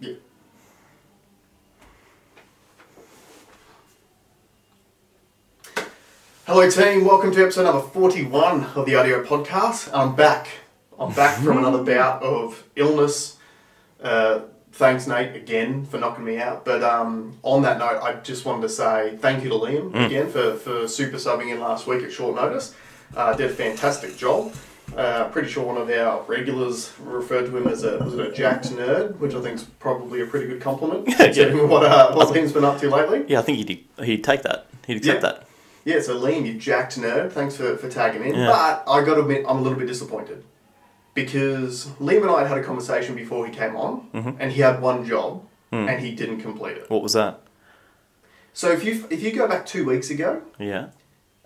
Yeah. Hello, team. Welcome to episode number 41 of the Audio Podcast. I'm back. I'm back from another bout of illness. Uh, thanks, Nate, again for knocking me out. But um, on that note, I just wanted to say thank you to Liam again for, for super subbing in last week at short notice. Uh, did a fantastic job. Uh, pretty sure one of our regulars referred to him as a was it a jacked nerd, which I think is probably a pretty good compliment Yeah. what uh, what Liam's been up to lately. Yeah, I think he'd he'd take that. He'd accept Yeah. that. Yeah, so Liam, you jacked nerd. Thanks for, for tagging in. Yeah. But I got to admit, I'm a little bit disappointed because Liam and I had had a conversation before he came on, Mm-hmm. and he had one job, Hmm. and he didn't complete it. What was that? So if you if you go back two weeks ago, Yeah.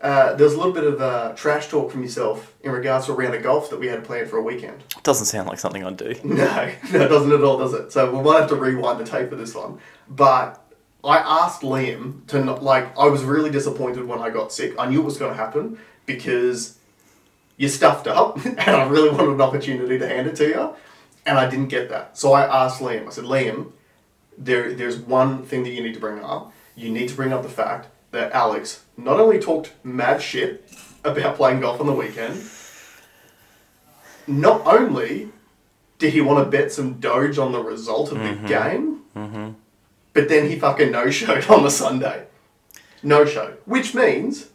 Uh, there was a little bit of uh, trash talk from yourself in regards to a round of golf that we had planned for a weekend. Doesn't sound like something I'd do. No, no, it doesn't at all, does it? So we might have to rewind the tape for this one. But I asked Liam to not, like, I was really disappointed when I got sick. I knew it was going to happen because you stuffed up and I really wanted an opportunity to hand it to you. And I didn't get that. So I asked Liam, I said, Liam, there, there's one thing that you need to bring up. You need to bring up the fact that Alex not only talked mad shit about playing golf on the weekend, not only did he want to bet some Doge on the result of the mm-hmm. game, mm-hmm. but then he fucking no showed on the Sunday. No show. Which means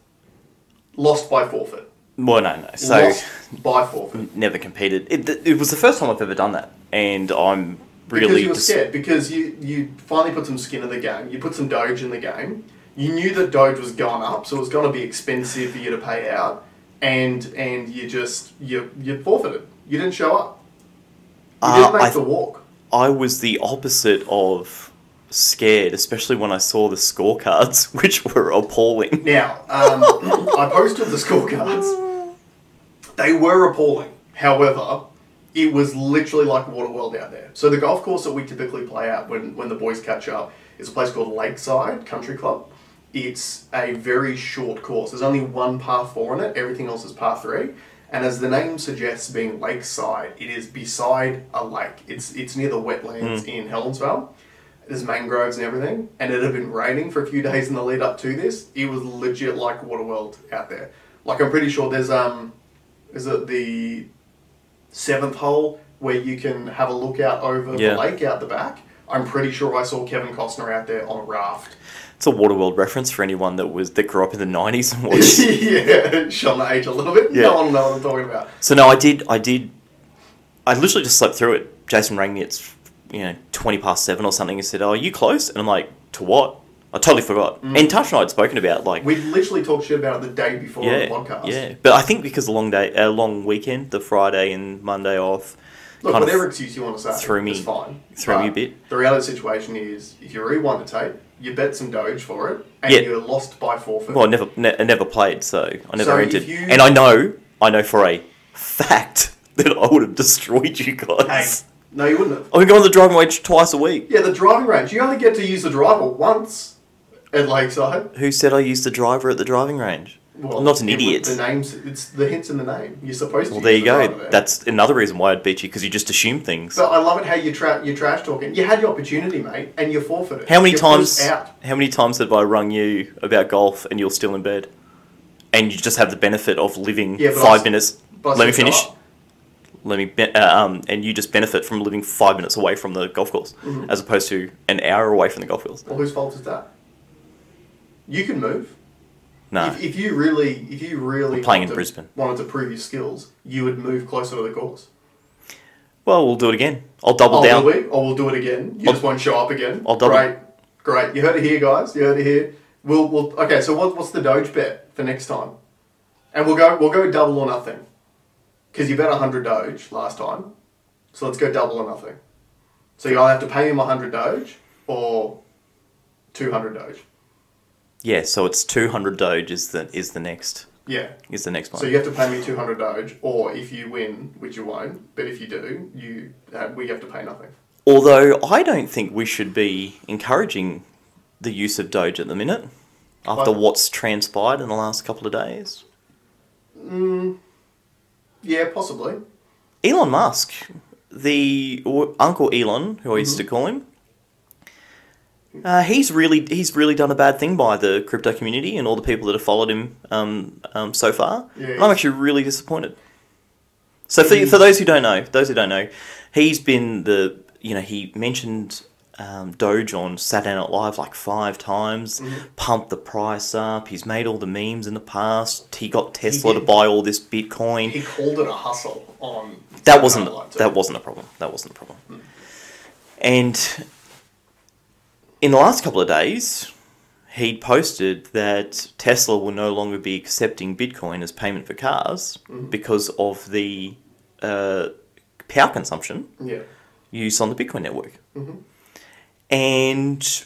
lost by forfeit. Well, no, no. So lost by forfeit. never competed. It, it was the first time I've ever done that, and I'm really Because you were dis- scared. Because you, you finally put some skin in the game. You put some Doge in the game. You knew that Doge was going up, so it was going to be expensive for you to pay out. And and you just you you forfeited. You didn't show up. You Uh, didn't make I- the walk. I was the opposite of scared, especially when I saw the scorecards, which were appalling. Now, um, I posted the scorecards. They were appalling. However, it was literally like Waterworld out there. So the golf course that we typically play at when, when the boys catch up is a place called Lakeside Country Club. It's a very short course. There's only one par four in it. Everything else is par three. And as the name suggests, being lakeside, it is beside a lake. It's it's near the wetlands in Helensvale. There's mangroves and everything, and it had been raining for a few days in the lead up to this. It was legit like Waterworld out there. Like I'm pretty sure there's um, is it the seventh hole where you can have a look out over Yeah. the lake out the back. I'm pretty sure I saw Kevin Costner out there on a raft. It's a Waterworld reference for anyone that was that grew up in the '90s and watched. yeah, showing the age a little bit. Yeah. No one will know what I'm talking about. So no, I did. I did. I literally just slept through it. Jason rang me. It's you know twenty past seven or something. and said, "Oh, are you close?" And I'm like, "To what?" I totally forgot. Mm. And Tash and I had spoken about like We literally talked shit about it the day before yeah, the podcast. yeah. But I think because the long day, a long weekend, the Friday and Monday off, Look, whatever excuse you want to say, threw me- it's fine. threw me a bit. The reality of the situation is, if you rewind the tape, you bet some Doge for it, and Yeah. you're lost by forfeit. Well, I never, ne- I never played, so I never So if entered. you- And I know, I know for a fact that I would have destroyed you hey, guys. no, you wouldn't have. I've been going to the driving range twice a week. Yeah, the driving range. You only get to use the driver once at Lakeside. Who said I used the driver at the driving range? I'm not an would- idiot. The names, it's the hints in the name. You're supposed to. Well, there you go. That's another reason why I'd beat you because you just assume things. But I love it how you tra- you're trash talking. You had your opportunity, mate, and you forfeited. How many You times? How many times have I rung you about golf and you're still in bed, and you just have the benefit of living Yeah, five minutes? Let me finish. up. Let me. Be- uh, um, and you just benefit from living five minutes away from the golf course, Mm-hmm. as opposed to an hour away from the golf course. Well, whose fault is that? You can move. No. If, if you really, if you really I'm playing wanted in to- Brisbane. wanted to prove your skills, you would move closer to the course. well, we'll do it again. I'll double Oh, down. will we? Or we'll do it again. You just won't show up again. I'll double- Great, great. You heard it here, guys. You heard it here. We'll, we'll. Okay, so what, what's the Doge bet for next time? And we'll go, we'll go double or nothing. Because you bet hundred Doge last time, so let's go double or nothing. So you either have to pay him hundred Doge or two hundred Doge. Yeah. So it's two hundred Doge is the is the next Yeah. is the next one. So you have to pay me two hundred Doge, or if you win, which you won't, but if you do, you have, we have to pay nothing. Although I don't think we should be encouraging the use of Doge at the minute, after What? what's transpired in the last couple of days. Mm, yeah, possibly. Elon Musk the or Uncle Elon, who I used to mm-hmm. call him, uh, he's really he's really done a bad thing by the crypto community and all the people that have followed him um, um, so far. Yeah, I'm actually really disappointed. So for, for those who don't know, those who don't know, he's been the you know he mentioned um, Doge on Saturday Night Live like five times, Mm-hmm. pumped the price up. He's made all the memes in the past. He got Tesla to buy all this Bitcoin He called it a hustle on. that Saturday wasn't Night Live too. that wasn't a problem. That wasn't a problem. And in the last couple of days, he'd posted that Tesla will no longer be accepting Bitcoin as payment for cars because of the uh, power consumption Yeah. used on the Bitcoin network. And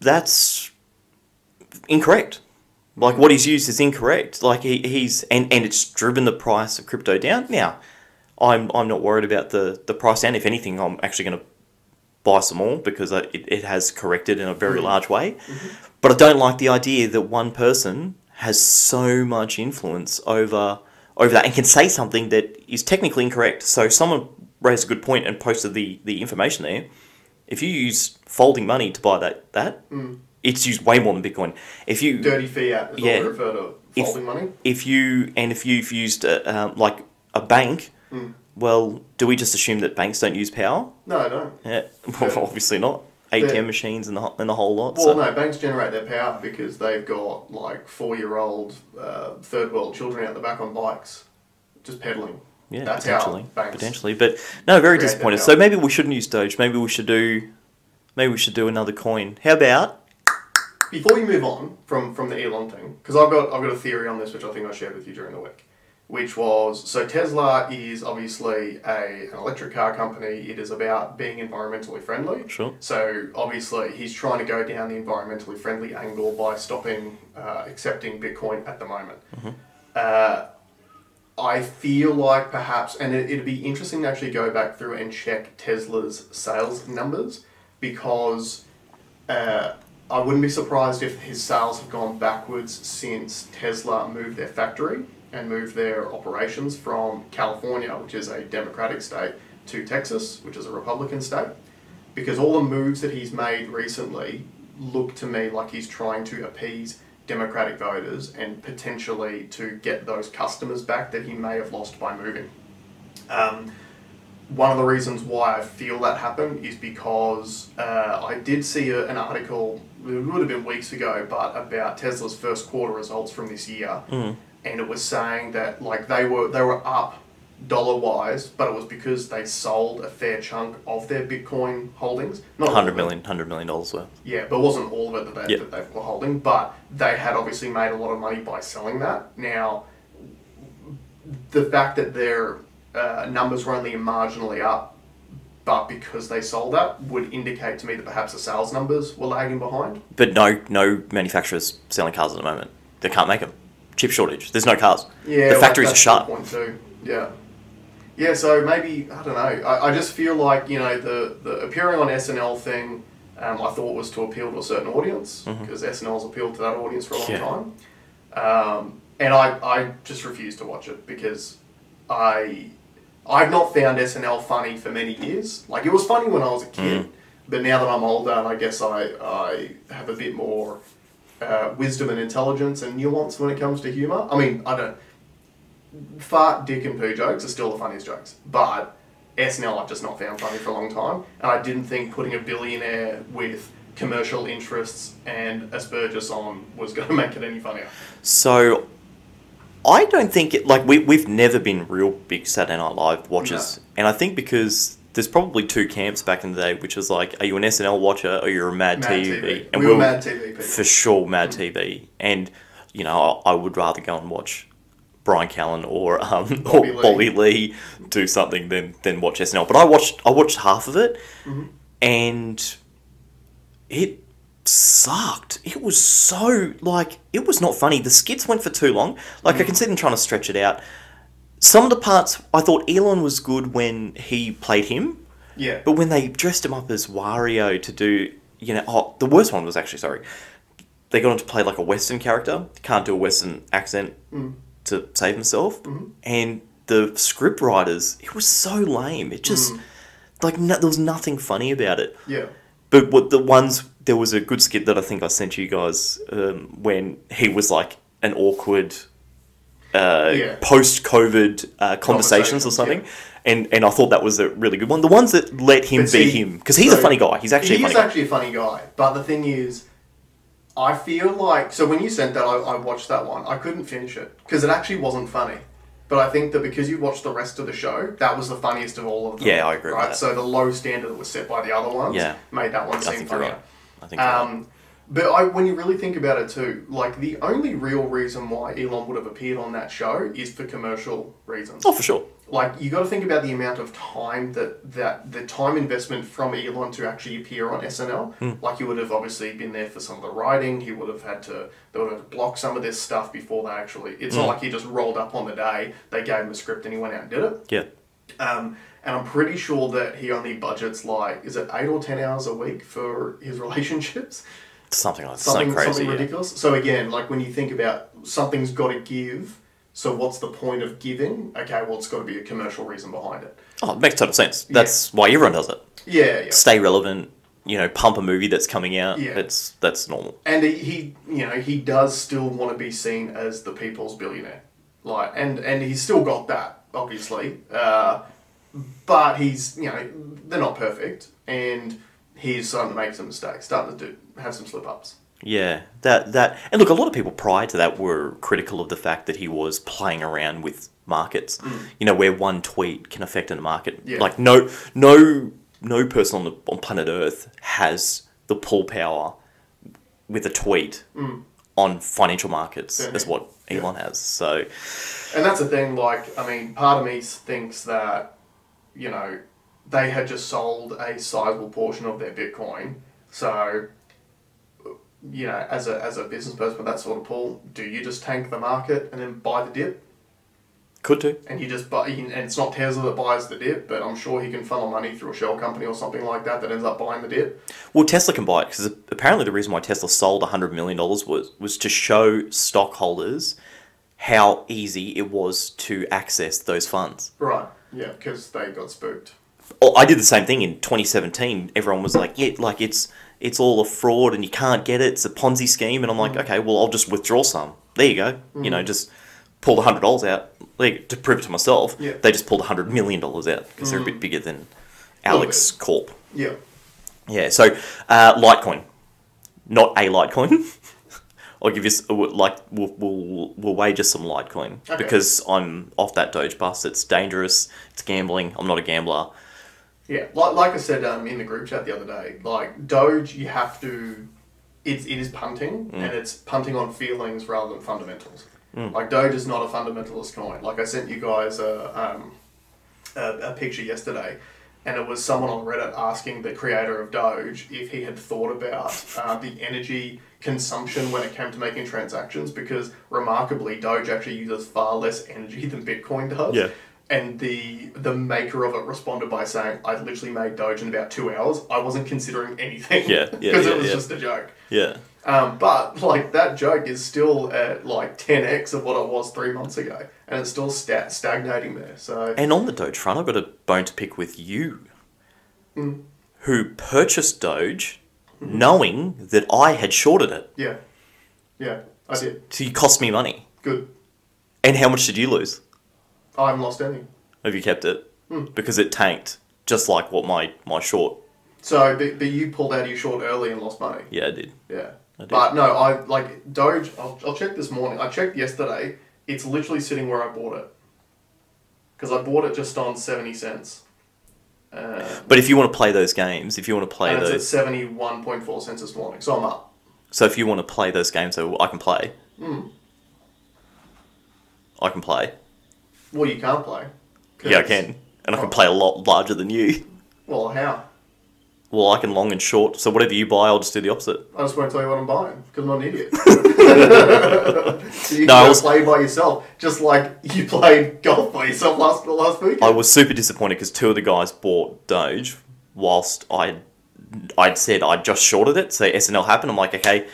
that's incorrect. Like what he's used is incorrect. Like he, he's and, and it's driven the price of crypto down. Now, I'm I'm not worried about the, the price down. If anything, I'm actually going to buy some more because it, it has corrected in a very large way. But I don't like the idea that one person has so much influence over over that and can say something that is technically incorrect. So someone raised a good point and posted the, the information there. If you use folding money to buy that that, it's used way more than Bitcoin. If you Dirty fiat is Yeah. to If- folding money. if you and if you've used a, um, like a bank, Hmm. Well, do we just assume that banks don't use power? No, I don't. Yeah, well, Yeah. obviously not. ATM Yeah. machines and the whole- and the whole lot. Well, so. no, banks generate their power because they've got like four-year-old uh, third world children out the back on bikes, just pedaling. Yeah, That's potentially, banks potentially, but no, very disappointed. So maybe we shouldn't use Doge. Maybe we should do, maybe we should do another coin. How about? Before you move on from from the Elon thing, because I've got I've got a theory on this which I think I shared with you during the week, which was so Tesla is obviously a an electric car company. It is about being environmentally friendly. Sure. So obviously he's trying to go down the environmentally friendly angle by stopping uh, accepting Bitcoin at the moment. Uh, I feel like perhaps, and it, it'd be interesting to actually go back through and check Tesla's sales numbers because uh, I wouldn't be surprised if his sales have gone backwards since Tesla moved their factory and moved their operations from California, which is a Democratic state, to Texas, which is a Republican state. Because all the moves that he's made recently look to me like he's trying to appease Democratic voters and potentially to get those customers back that he may have lost by moving. Um, one of the reasons why I feel that happened is because uh, I did see a, an article, it would have been weeks ago, but about Tesla's first quarter results from this year, and it was saying that like they were they were up dollar wise, but it was because they sold a fair chunk of their Bitcoin holdings. Not all of Hundred it. million, hundred million dollars worth. Yeah, but it wasn't all of it that they, Yeah. that they were holding, but they had obviously made a lot of money by selling that. Now, the fact that their uh, numbers were only marginally up, but because they sold that, would indicate to me that perhaps the sales numbers were lagging behind. But no, no manufacturers selling cars at the moment. They can't make them. Chip shortage. There's no cars. Yeah, the well, factories are shut. Point too. Yeah. Yeah, so maybe I don't know. I, I just feel like you know the the appearing on SNL thing. Um, I thought was to appeal to a certain audience because SNL's appealed to that audience for a long Mm-hmm. Yeah. time. Um, and I, I just refuse to watch it because I I've not found SNL funny for many years. Like it was funny when I was a kid, Mm. but now that I'm older, and I guess I I have a bit more uh, wisdom and intelligence and nuance when it comes to humor. I mean, I don't. Fart, dick, and poo jokes are still the funniest jokes, but SNL I've just not found funny for a long time, and I didn't think putting a billionaire with commercial interests and Asperger's on was going to make it any funnier. So, I don't think it like we we've never been real big Saturday Night Live watchers, and I think because there's probably two camps back in the day, which is like, are you an SNL watcher or you're a Mad, Mad TV? TV. And we were we'll- Mad TV people. for sure Mad TV, and you know I, I would rather go and watch Bryan Callen or um Bobby or Lee. Bobby Lee do something than than watch SNL. But I watched I watched half of it, Mm-hmm. and it sucked. It was so like it was not funny. The skits went for too long. Like I can see them trying to stretch it out. Some of the parts I thought Elon was good when he played him. Yeah. But when they dressed him up as Wario to do, you know, oh, the worst one was actually sorry. They got him to play like a Western character. Can't do a Western accent Mm. to save himself, Mm-hmm. and the script writers, it was so lame. It just Mm. like no, there was nothing funny about it. Yeah. But what the ones there was a good skit that I think I sent you guys um, when he was like an awkward uh, Yeah. post COVID uh, conversations or Conversations, something. And, and I thought that was a really good one. The ones that let him But be him because he's a funny guy. He's actually he a is guy. actually a funny guy. But the thing is, I feel like so when you sent that, I, I watched that one. I couldn't finish it because it actually wasn't funny. But I think that because you watched the rest of the show, that was the funniest of all of them. Yeah, I agree Right, so the low standard that was set by the other ones Yeah. made that one I seem funnier. right. I think you're right. But I, when you really think about it too, like the only real reason why Elon would have appeared on that show is for commercial reasons. Oh, for sure. Like you got to think about the amount of time that that the time investment from Elon to actually appear on SNL. Hmm. Like he would have obviously been there for some of the writing. He would have had to they would have blocked some of this stuff before they actually. It's Hmm. not like he just rolled up on the day. They gave him a script and he went out and did it. Yeah. Um, and I'm pretty sure that he only budgets like is it eight or ten hours a week for his relationships. Something like something something crazy. something yeah. ridiculous. So again, like when you think about something's got to give. So what's the point of giving? Okay, well it's got to be a commercial reason behind it. Oh, it makes total sense. That's why everyone does it. Yeah, yeah. Stay relevant. You know, pump a movie that's coming out. Yeah. It's that's normal. And he, he, you know, he does still want to be seen as the people's billionaire. Like, and and he's still got that, obviously. Uh, but he's, you know, they're not perfect, and he's starting to make some mistakes, starting to do have some slip ups. Yeah, that that and look, a lot of people prior to that were critical of the fact that he was playing around with markets. You know, where one tweet can affect a market. Mm. Yeah. Like no no no person on the on planet Earth has the pull power with a tweet on financial markets Mm. Yeah. as what Elon has. So And that's the thing, like, I mean, part of me thinks that, you know, they had just sold a sizable portion of their Bitcoin. So, you know, as a, as a business person with that sort of pull, do you just tank the market and then buy the dip? could do. And you just buy, and it's not Tesla that buys the dip, but I'm sure he can funnel money through a shell company or something like that that ends up buying the dip. Well, Tesla can buy it because apparently the reason why Tesla sold hundred million dollars was was to show stockholders how easy it was to access those funds. Right. Yeah, because they got spooked. Oh, I did the same thing in 2017. Everyone was like, "Yeah, like it's it's all a fraud and you can't get it. It's a Ponzi scheme." And I'm like, mm. "Okay, well, I'll just withdraw some. There you go. You know, mm. just pull the hundred dollars out like, to prove it to myself." Yeah. They just pulled a hundred million dollars out because they're a bit mm. bigger than Alex Corp. Yeah. Yeah, so uh, Litecoin, not a Litecoin. I'll give you uh, like we'll, we'll, we'll wager some Litecoin Okay. because I'm off that Doge bus. It's dangerous. It's gambling. I'm not a gambler. Yeah, like, like I said um, in the group chat the other day, like Doge, you have to. It's it is punting, Mm. and it's punting on feelings rather than fundamentals. Like Doge is not a fundamentalist coin. Like I sent you guys a um, a, a picture yesterday, and it was someone on Reddit asking the creator of Doge if he had thought about uh, the energy consumption when it came to making transactions, because remarkably, Doge actually uses far less energy than Bitcoin does. Yeah. And the the maker of it responded by saying, "I literally made Doge in about two hours. I wasn't considering anything. Yeah, yeah, because yeah, it was yeah. just a joke." Yeah. Um, but like that joke is still at like ten x of what it was three months ago, and it's still sta- stagnating there. So And on the Doge front, I've got a bone to pick with you, Mm. who purchased Doge knowing that I had shorted it. yeah, yeah, I did So you cost me money. good. And how much did you lose? I haven't lost any. Have you kept it? Hmm. Because it tanked, just like what my, my short. So, but, but you pulled out your short early and lost money. Yeah, I did. Yeah. I did. But no, I like Doge. I'll, I'll check this morning. I checked yesterday. It's literally sitting where I bought it. Because I bought it just on seventy cents. Uh, But if you want to play those games, if you want to play it's at those, seventy one point four cents this morning. So I'm up. so if you want to play those games, so I can play. Hmm. I can play. Well, you can't play. Yeah, I can, and I can play a lot larger than you. Well, how? Well, I can long and short. So whatever you buy, I'll just do the opposite. I just won't tell you what I'm buying because I'm not an idiot. so No, you can I go was- play by yourself, just like you played golf by yourself last last week. I was super disappointed because two of the guys bought Doge, whilst I, I'd said I'd just shorted it. So SNL happened. I'm like, okay,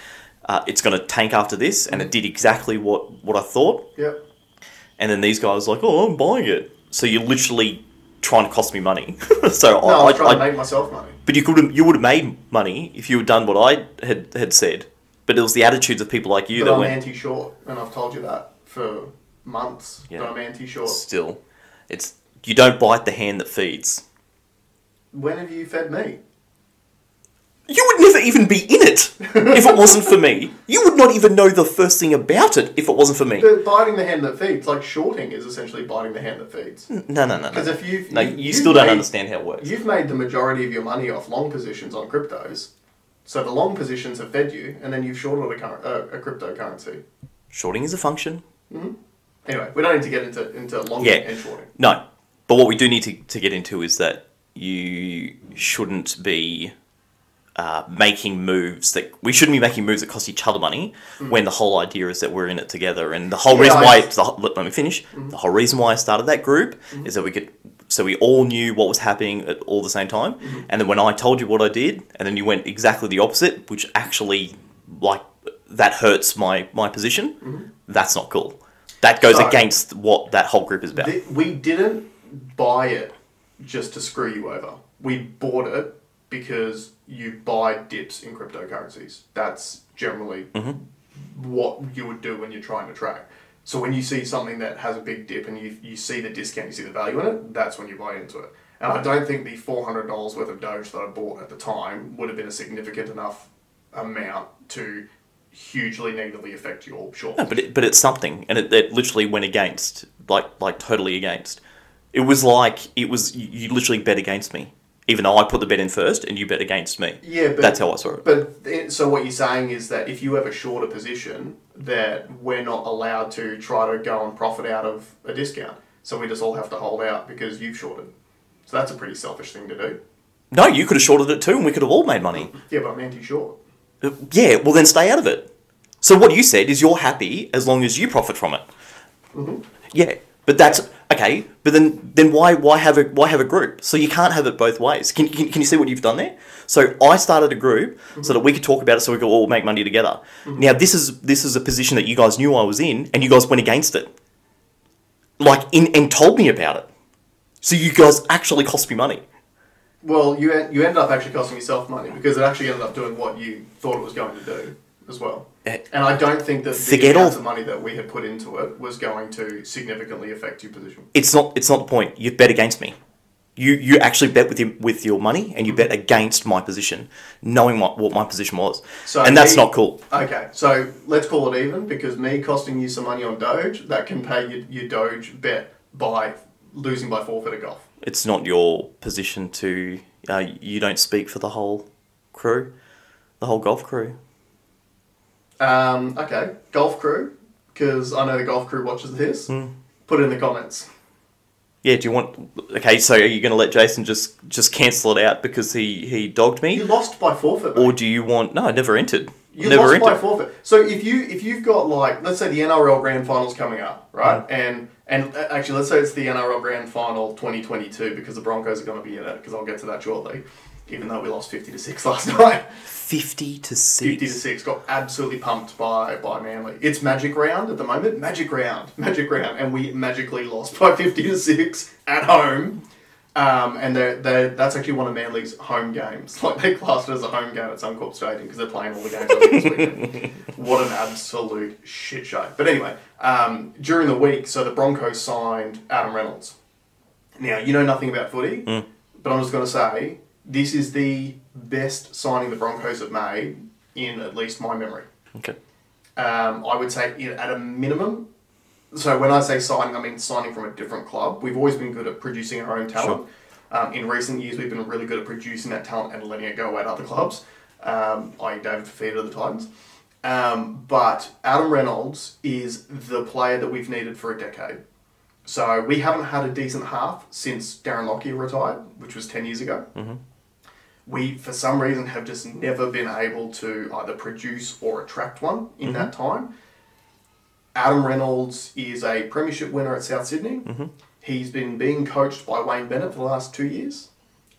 uh, it's going to tank after this, and it did exactly what what I thought. Yep. And then these guys are like, oh, I'm buying it. So you're literally trying to cost me money. so No, I, I I, to make myself money. but you could you would have made money if you had done what I had had said. But it was the attitudes of people like you But that I'm went. anti-short, and I've told you that for months. Yeah. But I'm anti-short. Still, it's you don't bite the hand that feeds. When have you fed me? You would never even be in it if it wasn't for me. You would not even know the first thing about it if it wasn't for me. But biting the hand that feeds, like shorting, is essentially biting the hand that feeds. No, no, no, Because no. if you've No, you- you still don't understand how it works. You've made the majority of your money off long positions on cryptos, so the long positions have fed you, and then you've shorted a, uh, a cryptocurrency. Shorting is a function. Hmm. Anyway, we don't need to get into into long Yeah. and shorting. No, but what we do need to, to get into is that you shouldn't be uh, making moves that we shouldn't be making moves that cost each other money mm. when the whole idea is that we're in it together. And the whole Yeah, reason I why the, let, me finish. Mm-hmm. The whole reason why I started that group mm-hmm. is that we could so we all knew what was happening at all the same time. Mm-hmm. And then when I told you what I did, and then you went exactly the opposite, which actually like that hurts my my position. That's not cool. That goes So- against what that whole group is about. Th- we didn't buy it just to screw you over. We bought it because you buy dips in cryptocurrencies. That's generally mm-hmm. what you would do when you're trying to track. So when you see something that has a big dip and you, you see the discount, you see the value in it, that's when you buy into it. And I don't think the four hundred dollars worth of Doge that I bought at the time would have been a significant enough amount to hugely negatively affect your short. No, but it, but it's something, and it, it literally went against, like like totally against. It was like it was you, you literally bet against me, even though I put the bet in first and you bet against me. Yeah, but That's how I saw it. But so what you're saying is that if you have a shorter position, that we're not allowed to try to go and profit out of a discount. So we just all have to hold out because you've shorted. So that's a pretty selfish thing to do. No, you could have shorted it too, and we could have all made money. Yeah, but I'm anti-short. Uh, Yeah, well then stay out of it. So what you said is you're happy as long as you profit from it. Yeah, but that's okay. But then then why why have a why have a group? So you can't have it both ways. Can, can, can you see what you've done there? So I started a group mm-hmm. so that we could talk about it, so we could all make money together. Mm-hmm. Now this is this is a position that you guys knew I was in, and you guys went against it, like in and told me about it. So you guys actually cost me money. Well, you en- you ended up actually costing yourself money because it actually ended up doing what you thought it was going to do as well. And I don't think that the all- of money that we had put into it was going to significantly affect your position. It's not it's not the point. You've bet against me. You you actually bet with your with your money, and you bet against my position, knowing what, what my position was, So and that's me- not cool. Okay, so let's call it even because me costing you some money on Doge, that can pay your, your Doge bet by losing by forfeit at golf. It's not your position to. Uh, you don't speak for the whole crew, the whole golf crew. Um, okay, golf crew, because I know the golf crew watches this. Hmm. Put it in the comments. Yeah. Do you want? Okay. So are you going to let Jason just just cancel it out because he he dogged me? You lost by forfeit. mate. or do you want? No, I never entered. You never lost entered. by forfeit. So if you if you've got like let's say the NRL Grand Finals coming up, right? Mm. And and uh, actually let's say it's the NRL Grand Final 2022 because the Broncos are going to be in it because I'll get to that shortly. Even though we lost 50 to six last night, Fifty to 50 to six. six got absolutely pumped by by Manly. It's Magic Round at the moment. Magic Round, Magic Round, and we magically lost by 50 to six at home. Um, and they're, they're, that's actually one of Manly's home games. Like they classed it as a home game at Suncorp Stadium because they're playing all the games over this weekend. What an absolute shit show. But anyway, um, during the week, so the Broncos signed Adam Reynolds. Now you know nothing about footy, but I'm just going to say this is the best signing the Broncos have made in at least my memory. Okay. Um, I would say you know, at a minimum. So when I say signing, I mean signing from a different club. We've always been good at producing our own talent. Um, in recent years, we've been really good at producing that talent and letting it go away at other clubs, um, i.e. David Fifita of the Titans. Um, but Adam Reynolds is the player that we've needed for a decade. So we haven't had a decent half since Darren Lockyer retired, which was 10 years ago. We, for some reason, have just never been able to either produce or attract one in that time. Adam Reynolds is a premiership winner at South Sydney. He's been being coached by Wayne Bennett for the last two years.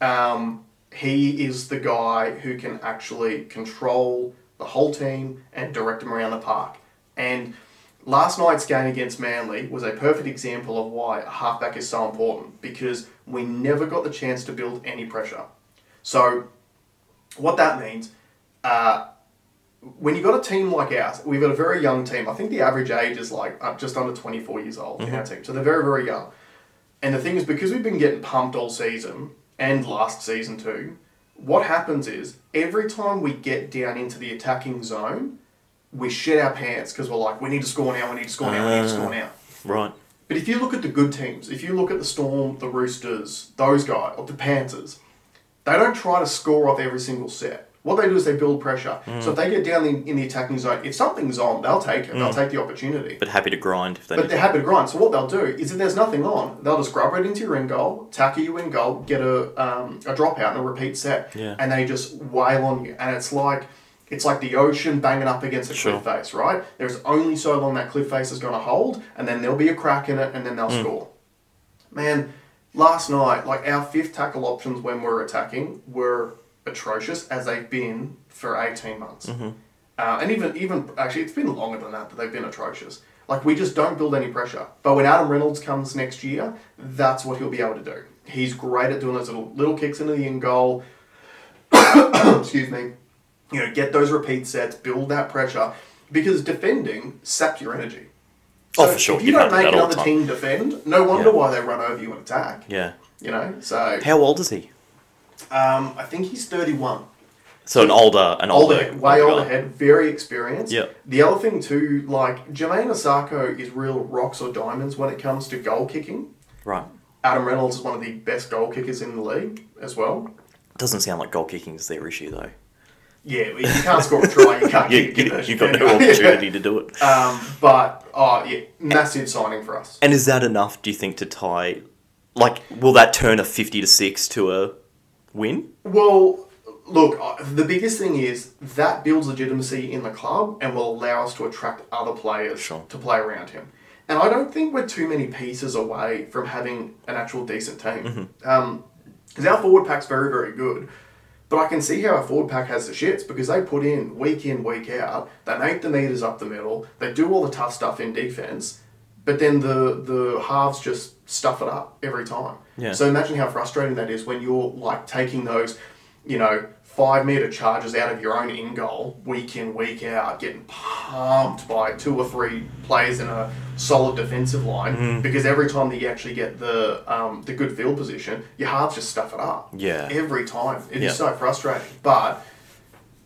Um, he is the guy who can actually control the whole team and direct them around the park. And last night's game against Manly was a perfect example of why a halfback is so important because we never got the chance to build any pressure. So, what that means, uh, when you've got a team like ours, we've got a very young team. I think the average age is like uh, just under 24 years old in our team. So they're very, very young. And the thing is, because we've been getting pumped all season and last season too, what happens is every time we get down into the attacking zone, we shit our pants because we're like, we need to score now, we need to score now, we need to score now. Right. But if you look at the good teams, if you look at the Storm, the Roosters, those guys, or the Panthers, they don't try to score off every single set. What they do is they build pressure. So if they get down in, in the attacking zone, if something's on, they'll take it. They'll take the opportunity. But happy to grind if they. But they're to. happy to grind. So what they'll do is if there's nothing on, they'll just grub right into your end goal, tackle you in goal, get a um, a dropout and a repeat set, Yeah. and they just wail on you. And it's like it's like the ocean banging up against a Sure. cliff face, right? There's only so long that cliff face is going to hold, and then there'll be a crack in it, and then they'll Hmm. score. Man, last night, like our fifth tackle options when we're attacking were atrocious as they've been for 18 months. Mm-hmm. Uh, and even, even actually, it's been longer than that that they've been atrocious. Like, we just don't build any pressure. But when Adam Reynolds comes next year, that's what he'll be able to do. He's great at doing those little, little kicks into the end goal. Excuse me. You know, get those repeat sets, build that pressure. Because defending saps your energy. Oh, for sure. If You you don't do make the another team defend, no wonder Yeah. why they run over you and attack. Yeah. You know, so How old is he? um, I think he's thirty-one. So an older, an older, Older, way older head, very experienced. Yeah. The other thing too, like Jamayne Isaako is real rocks or diamonds when it comes to goal kicking. Right. Adam Reynolds is one of the best goal kickers in the league as well. Doesn't sound like goal kicking is their issue though. Yeah, you can't score a try, you can't You, kick you, it. you've got no opportunity to do it. Um, but oh yeah, massive signing for us. And is that enough? Do you think to tie? Like, will that turn a fifty to six to a win? Well, look, uh, the biggest thing is that builds legitimacy in the club and will allow us to attract other players Sure. to play around him. And I don't think we're too many pieces away from having an actual decent team. Because our forward pack's very, very good. But I can see how a forward pack has the shits because they put in week in, week out. They make the meters up the middle. They do all the tough stuff in defense. But then the the halves just stuff it up every time. Yeah. So imagine how frustrating that is when you're like taking those, you know, five meter charges out of your own in goal week in, week out, getting pumped by two or three players in a solid defensive line Mm-hmm. because every time that you actually get the um, the good field position, your halves just stuff it up. Yeah. Every time. It is Yeah. so frustrating. But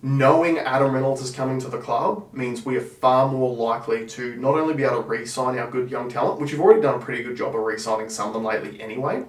knowing Adam Reynolds is coming to the club means we are far more likely to not only be able to re-sign our good young talent, which we've already done a pretty good job of re-signing some of them lately anyway.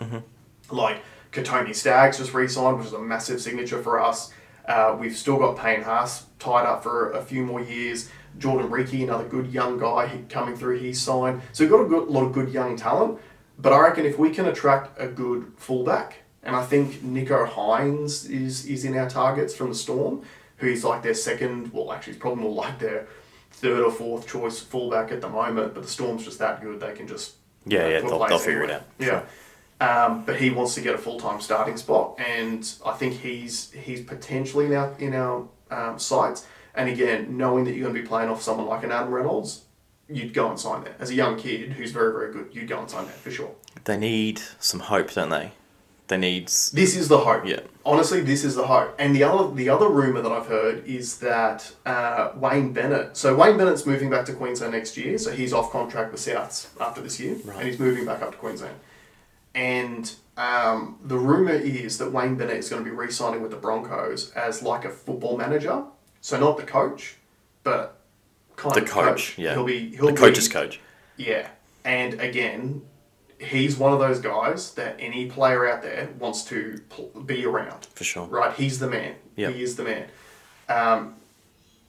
Like Kotoni Staggs just re-signed, which is a massive signature for us. Uh, we've still got Payne Haas tied up for a few more years. Jordan Riki, another good young guy coming through, he's signed. So we've got a good, lot of good young talent. But I reckon if we can attract a good fullback, and I think Nicho Hynes is, is in our targets from the Storm, who's like their second, well, actually, he's probably more like their third or fourth choice fullback at the moment. But the Storm's just that good; they can just Yeah, uh, yeah, they'll- they'll figure it out. Yeah. Um, but he wants to get a full time starting spot, and I think he's he's potentially in our in our um, sights. And again, knowing that you're going to be playing off someone like an Adam Reynolds, you'd go and sign there. As a young kid who's very very good, you'd go and sign that for sure. They need some hope, don't they? They need. This is the hope. Yeah. Honestly, this is the hope. And the other the other rumor that I've heard is that uh, Wayne Bennett. So Wayne Bennett's moving back to Queensland next year. So he's off contract with Souths after this year, Right. and he's moving back up to Queensland. And um, the rumor is that Wayne Bennett is going to be re-signing with the Broncos as like a football manager. So not the coach, but kind of The of coach, yeah. He'll be he'll The be, coach's coach. yeah. And again, he's one of those guys that any player out there wants to pl- be around. For sure. Right? He's the man. Yeah. He is the man. Um,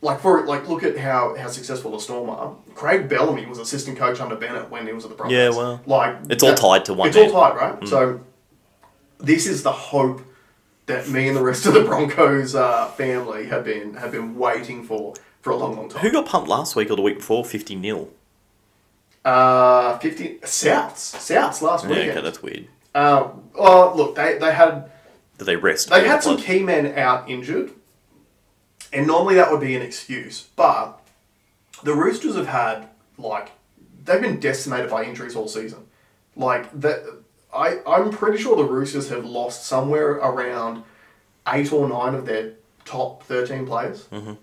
like for like, look at how how successful the Storm are. Craig Bellamy was assistant coach under Bennett when he was at the Broncos. Yeah, well, like it's all tied to one thing. It's man. all tied, right? So this is the hope that me and the rest of the Broncos uh, family have been have been waiting for for a long, long time. Who got pumped last week or the week before? Fifty nil. Uh, 50 Souths. Souths last week. Yeah, okay, that's weird. Uh, well, look, they, they had Did they rest? they had some key men out injured, and normally that would be an excuse. But the Roosters have had like they've been decimated by injuries all season. Like that, I I'm pretty sure the Roosters have lost somewhere around eight or nine of their top thirteen players, Mm-hmm.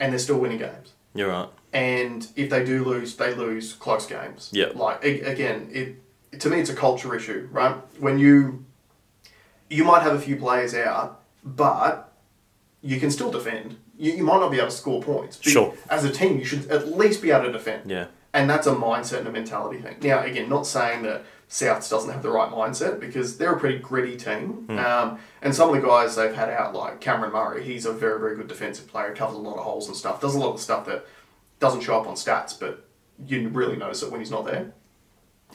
and they're still winning games. You're right. And if they do lose, they lose close games. Yeah. Like again, it to me it's a culture issue, right? When you you might have a few players out, but you can still defend. You, you might not be able to score points. but Sure. As a team, you should at least be able to defend. Yeah. And that's a mindset and a mentality thing. Now, again, not saying that Souths doesn't have the right mindset because they're a pretty gritty team. Um, and some of the guys they've had out, like Cameron Murray, he's a very, very good defensive player, covers a lot of holes and stuff, does a lot of stuff that doesn't show up on stats, but you really notice it when he's not there.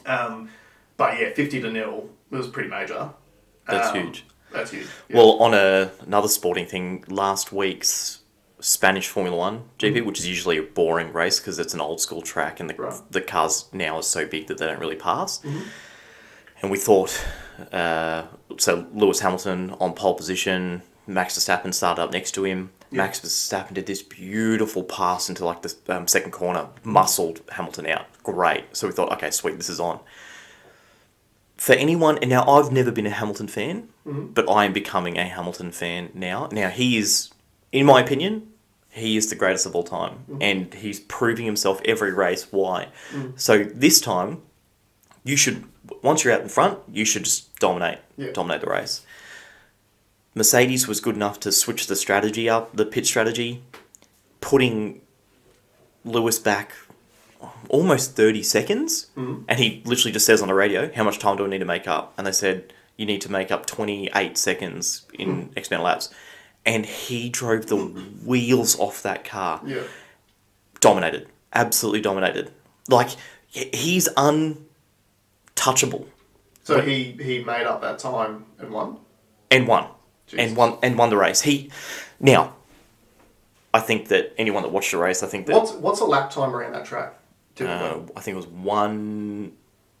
Um, but yeah, 50 to nil was pretty major. That's Um, huge. That's huge. Yeah. Well, on a, another sporting thing, last week's Spanish Formula One GP, which is usually a boring race because it's an old school track and the, Mm-hmm. Right. Mm-hmm. the cars now are so big that they don't really pass. And we thought, uh, so Lewis Hamilton on pole position, Max Verstappen started up next to him. Yeah. Max Verstappen did this beautiful pass into like the um, second corner, muscled Hamilton out. Great. So we thought, okay, sweet, this is on. For anyone, and now I've never been a Hamilton fan, but I am becoming a Hamilton fan now. Now he is, in my opinion, he is the greatest of all time, mm-hmm. and he's proving himself every race. Why? Mm. So this time, you should once you're out in front, you should just dominate, Yeah. dominate the race. Mercedes was good enough to switch the strategy up, the pit strategy, putting Lewis back almost 30 seconds. Mm. And he literally just says on the radio, How much time do I need to make up? And they said, You need to make up 28 seconds in X amount of laps. And he drove the wheels off that car. yeah. Dominated. Absolutely dominated. Like, he's untouchable. So he, he made up that time and won. and won, Jesus. and won, and won the race. He now, I think that anyone that watched the race, I think that What's what's a lap time around that track? Uh, I think it was one.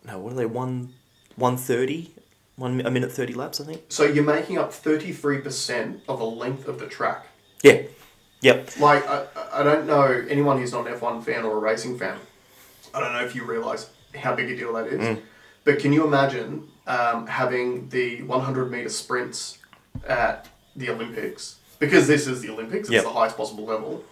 No, what are they? One, one thirty, one a minute thirty laps. I think. So you're making up 33% of the length of the track. Yeah. Yep. Like, I, I don't know anyone who's not an F1 fan or a racing fan. I don't know if you realise how big a deal that is. But can you imagine um, having the 100 metre sprints at the Olympics? Because this is the Olympics, it's Yep. the highest possible level.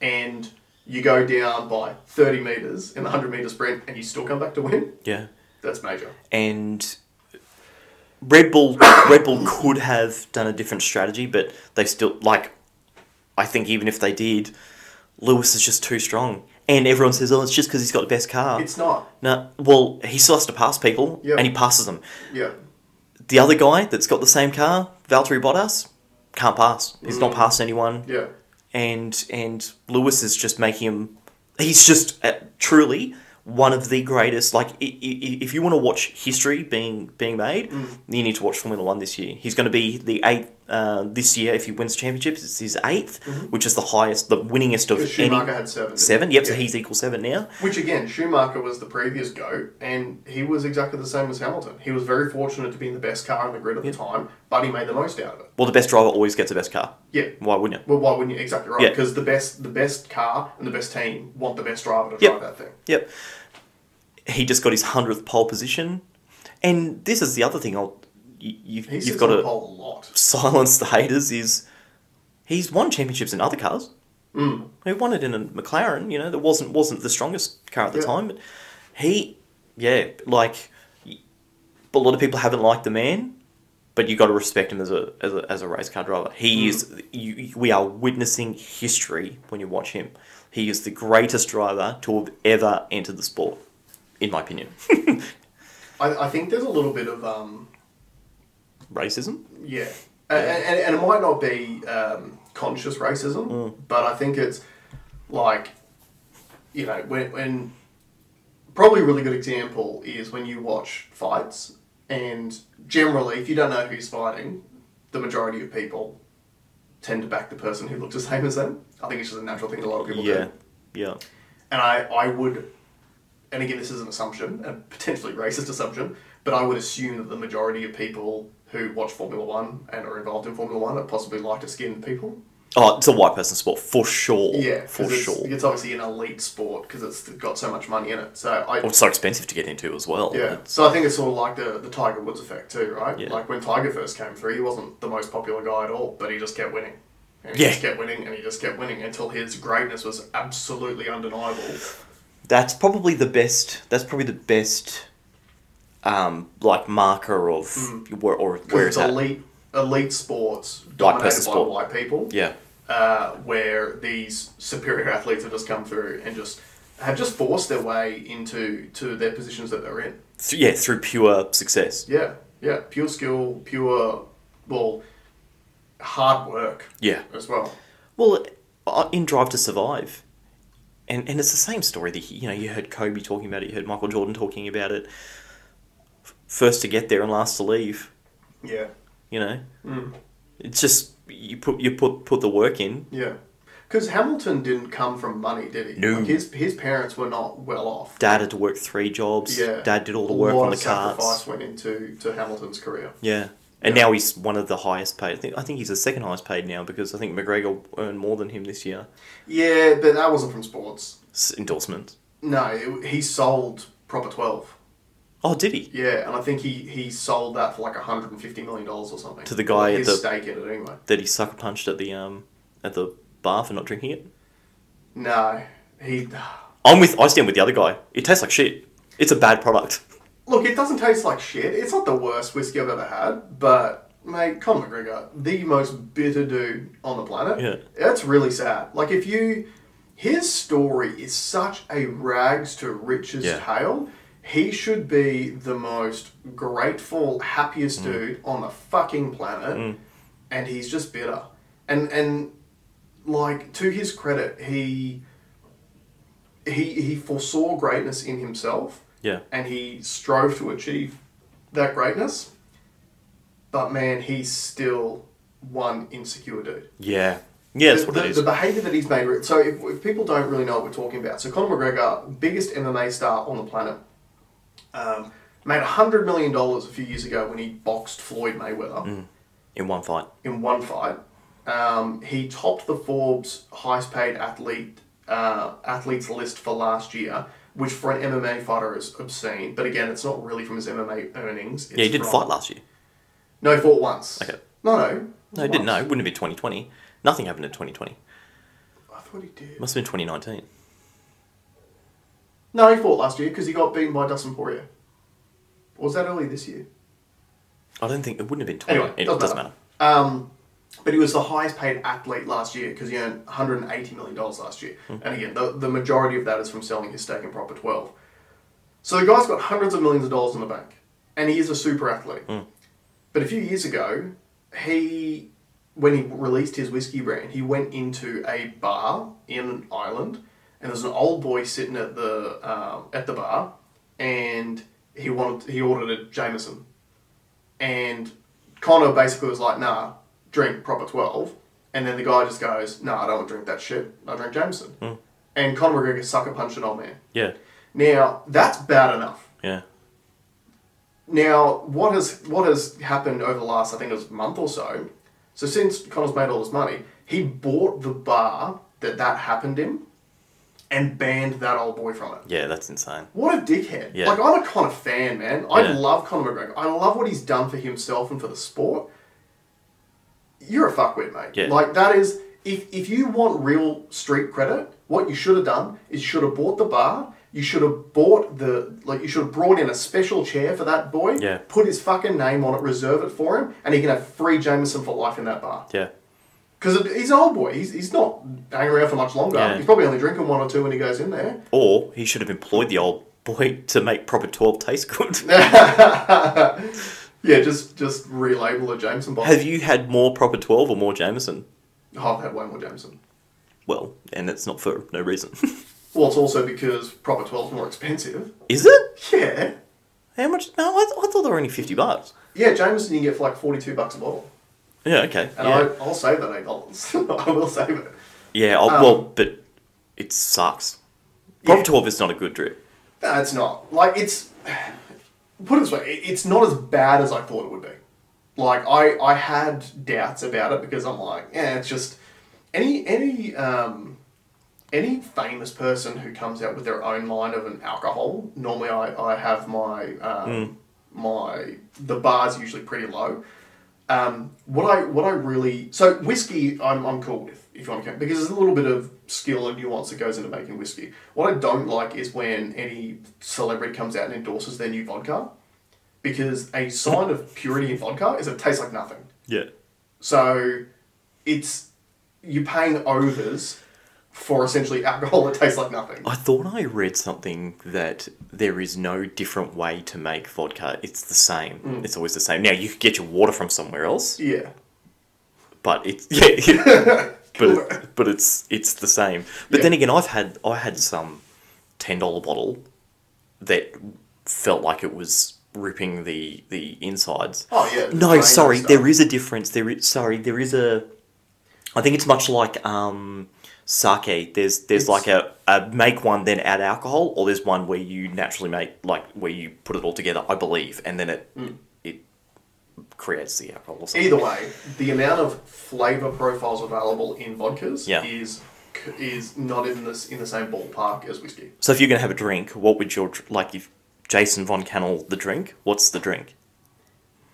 And you go down by 30 metres in the 100 metre sprint and you still come back to win? Yeah. That's major. And Red Bull, Red Bull could have done a different strategy, but they still like. I think even if they did, Lewis is just too strong, and everyone says, "Oh, it's just because he's got the best car." It's not. No, well, he still has to pass people, Yeah. and he passes them. Yeah. The other guy that's got the same car, Valtteri Bottas, can't pass. He's not passed anyone, Yeah. and and Lewis is just making him. He's just uh, truly one of the greatest. Like, if you want to watch history being being made, Mm. you need to watch Formula One this year. He's going to be the eighth uh, this year if he wins championships. It's his 8th which is the highest, the winningest of Because any Mm-hmm. Schumacher had seven. seven. Yep, so he's equal seven now. Which again, Schumacher was the previous GOAT, and he was exactly the same as Hamilton. He was very fortunate to be in the best car in the grid at the time, but he made the most out of it. Well, the best driver always gets the best car. Yeah. Why wouldn't you? Well, why wouldn't you? Exactly right. Yeah. Because the best, the best car and the best team want the best driver to Yep. drive that thing. Yep. He just got his hundredth pole position, and this is the other thing. I'll you, you've, you've got to lot. silence the haters. Is he's won championships in other cars. Mm. He won it in a McLaren. You know that wasn't wasn't the strongest car at the Yeah. time, but he, yeah, like a lot of people haven't liked the man. But you got to respect him as a, as a as a race car driver. He Mm. is. You, we are witnessing history when you watch him. He is the greatest driver to have ever entered the sport, in my opinion. I, I think there's a little bit of um, Racism. Yeah, and, and, and it might not be um, conscious racism, Mm. but I think it's like, you know, when, when probably a really good example is when you watch fights, and generally, if you don't know who's fighting, the majority of people tend to back the person who looks the same as them. I think it's just a natural thing a lot of people Yeah, do. yeah, And I, I would, and again, this is an assumption, a potentially racist assumption, but I would assume that the majority of people who watch Formula One and are involved in Formula One are possibly lighter skinned people. Oh, it's a white person sport for sure. Yeah, for it's, sure. It's obviously an elite sport because it's got so much money in it. So I, Well, it's so expensive to get into as well. yeah. It's- So I think it's sort of like the, the Tiger Woods effect too, right? Yeah. Like when Tiger first came through, he wasn't the most popular guy at all, but he just kept winning. And he Yeah. just kept winning and he just kept winning until his greatness was absolutely undeniable. That's probably the best. That's probably the best, um, like marker of where or where it's elite elite sports dominated by sport. white people. Yeah, uh, where these superior athletes have just come through and just have just forced their way into to their positions that they're in. Yeah, through pure success. Yeah, yeah, pure skill, pure well, hard work Yeah. as well. Well, uh, in Drive to Survive, and and it's the same story that you know you heard Kobe talking about it, you heard Michael Jordan talking about it. First to get there and last to leave. Yeah, You know, mm. it's just you put you put put the work in. yeah. Because Hamilton didn't come from money, did he? No. Like his his parents were not well off. Dad had to work three jobs. Yeah. Dad did all the A work lot on the of sacrifice went into to Hamilton's career. Yeah. And Yeah. now he's one of the highest paid. I think I think he's the second highest paid now because I think McGregor earned more than him this year. Yeah, but that wasn't from sports. S- Endorsement. No, it, he sold Proper Twelve. Oh, did he? Yeah, and I think he, he sold that for like hundred and fifty million dollars or something. To the guy at his the- stake in it anyway. That he sucker punched at the um at the bar for not drinking it. No, he I'm with. I stand with the other guy. It tastes like shit. It's a bad product. look. It doesn't taste like shit. It's not the worst whiskey I've ever had, but mate, Conor McGregor, the most bitter dude on the planet. Yeah. that's really sad. Like if you, his story is such a rags to riches Yeah. tale. He should be the most grateful, happiest Mm. dude on the fucking planet. and he's just bitter. And and like to his credit, he he he foresaw greatness in himself Yeah. and he strove to achieve that greatness. But man, he's still one insecure dude. Yeah. Yeah, the, the, the behavior that he's made. So if, if people don't really know what we're talking about, so Conor McGregor, biggest MMA star on the planet, um, made hundred million dollars a few years ago when he boxed Floyd Mayweather In one fight. in one fight. Um, he topped the Forbes highest paid athlete uh, athletes list for last year, which for an MMA fighter is obscene. But again, it's not really from his MMA earnings. Yeah, he did from- fight last year. No, he fought once. Okay. No, no. No, he didn't. No, it wouldn't have been 2020. Nothing happened in 2020. I thought he did. Must have been 2019. No, he fought last year because he got beaten by Dustin Poirier. Or was that early this year? I don't think it wouldn't have been 20. Anyway, it doesn't, doesn't matter. matter. Um, but he was the highest paid athlete last year because he earned $180 million last year. Hmm. And again, the, the majority of that is from selling his stake in Proper 12. So the guy's got hundreds of millions of dollars in the bank. And he is a super athlete. Hmm. But a few years ago, he, when he released his whiskey brand, he went into a bar in Ireland. And there's an old boy sitting at the um, at the bar, and he wanted he ordered a Jameson, and Conor basically was like, nah, drink proper 12. And then the guy just goes, nah, I don't want to drink that shit. I drink Jameson. And Conor McGregor sucker punched an old man. Yeah. Now, that's bad enough. Yeah. Now, what has what has happened over the last, I think it was month or so, so since Conor's made all this money, he bought the bar that that happened in and banned that old boy from it. Yeah, that's insane. What a dickhead. Yeah. Like, I'm a Conor fan, man. I Yeah. love Conor McGregor. I love what he's done for himself and for the sport. You're a fuckwit, mate. Yeah. Like, that is, if, if you want real street credit, what you should have done is you should have bought the bar. You should have bought the, like, you should have brought in a special chair for that boy. Yeah. Put his fucking name on it, reserve it for him, and he can have free Jameson for life in that bar. Yeah. Because he's an old boy. He's, he's not hanging around for much longer. Yeah. He's probably only drinking one or two when he goes in there. Or he should have employed the old boy to make proper 12 taste good. Yeah, just just relabel a Jameson bottle. have you had more proper 12 or more Jameson? Oh, I've had way more Jameson. Well, and it's not for no reason. Well, it's also because proper 12 is more expensive. is it? Yeah. How much? No, I, th- I thought they were only 50 bucks. Yeah, Jameson you can get for like 42 bucks a bottle. Yeah, okay. And yeah. I, I'll save that $8. I will save it. yeah, I'll, um, well, but it sucks. Proper 12 is not a good drip. No, it's not. Like, it's. Put it this way, it's not as bad as I thought it would be. Like, I, I had doubts about it because I'm like, yeah, it's just. any any um, any famous person who comes out with their own line of an alcohol. Normally, I, I have my um, my the bar's usually pretty low. Um, what I what I really so whiskey I'm, I'm cool with if you want to count because there's a little bit of skill and nuance that goes into making whiskey. What I don't like is when any celebrity comes out and endorses their new vodka, because a sign of purity in vodka is it tastes like nothing. Yeah. So it's you're paying overs for essentially alcohol that tastes like nothing. I thought I read something that there is no different way to make vodka. It's the same. Mm. It's always the same. Now you could get your water from somewhere else, Yeah. but it's yeah, but it, but it's it's the same. But Yeah. then again, I've had I had some ten dollar bottle that felt like it was ripping the the insides. Oh yeah. No, sorry, there is a difference. There is sorry, there is a. I think it's much like um, sake. There's there's It's- like a, a make one then add alcohol, or there's one where you naturally make like where you put it all together. I believe, and then it hmm. it creates the alcohol. Or something. Either way, the amount of flavor profiles available in vodkas Yeah. is is not in this in the same ballpark as whiskey. So if you're gonna have a drink, what would your like if Jason Von Cannell the drink? What's the drink?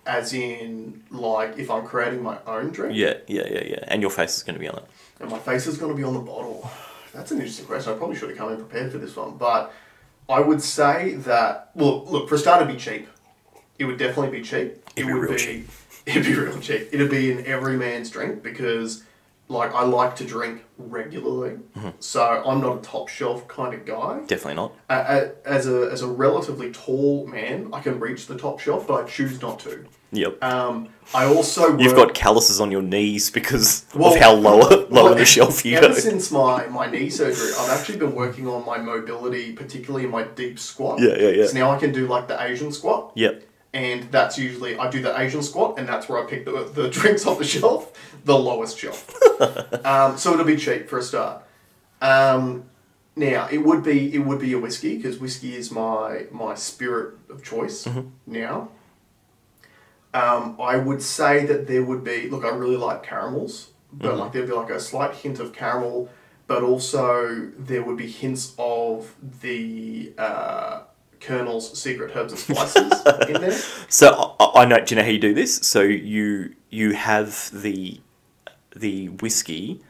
As in, like, if I'm creating my own drink, Yeah, yeah, yeah, yeah. And your face is gonna be on it. and my face is going to be on the bottle. That's an interesting question. I probably should have come in prepared for this one, but I would say that well, look for a start, it'd be cheap. It would definitely be cheap. It'd it be would real be. cheap. It'd be real cheap. It'd be in every man's drink because, like, I like to drink regularly, Mm-hmm. so I'm not a top shelf kind of guy. Definitely not. A- as a as a relatively tall man, I can reach the top shelf, but I choose not to. Yep. Um, I also You've got calluses on your knees because Well, of how lower lower well, the shelf you ever go. since my, my knee surgery, I've actually been working on my mobility, particularly in my deep squat. Yeah, yeah, yeah. So now I can do like the Asian squat, Yep. And that's usually I do the Asian squat, and that's where I pick the, the drinks off the shelf, the lowest shelf. um, so it'll be cheap for a start. Um, now it would be it would be a whiskey because whiskey is my my spirit of choice Mm-hmm. now. Um, I would say that there would be look. I really like caramels, but Mm-hmm. like there'd be like a slight hint of caramel, but also there would be hints of the uh, Colonel's secret herbs and spices in there. So I, I know. Do you know how you do this? So you you have the the whiskey.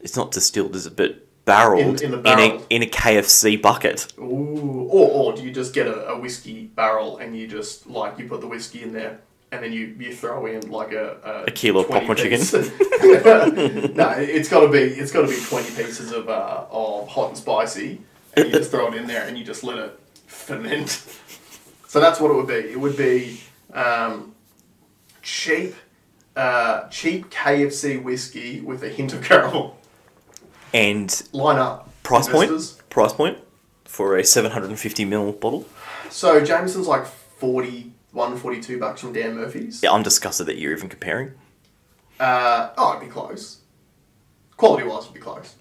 It's not distilled, is it? But barreled In- in the a barrel. in a KFC bucket. Ooh, or, or do you just get a, a whiskey barrel and you just like you put the whiskey in there and then you, you throw in like a A kilo of 20 popcorn chicken? no, it's got to be it's got to be twenty pieces of uh, of hot and spicy, and you just throw it in there and you just let it ferment. So that's what it would be. It would be um, cheap, uh, cheap KFC whiskey with a hint of caramel. And Line up. price investors. point? Price point for a 750 ml bottle? So Jameson's like 41, 42 bucks from Dan Murphy's. Yeah, I'm disgusted that you're even comparing. Uh, oh, it'd be close. Quality wise, it'd be close.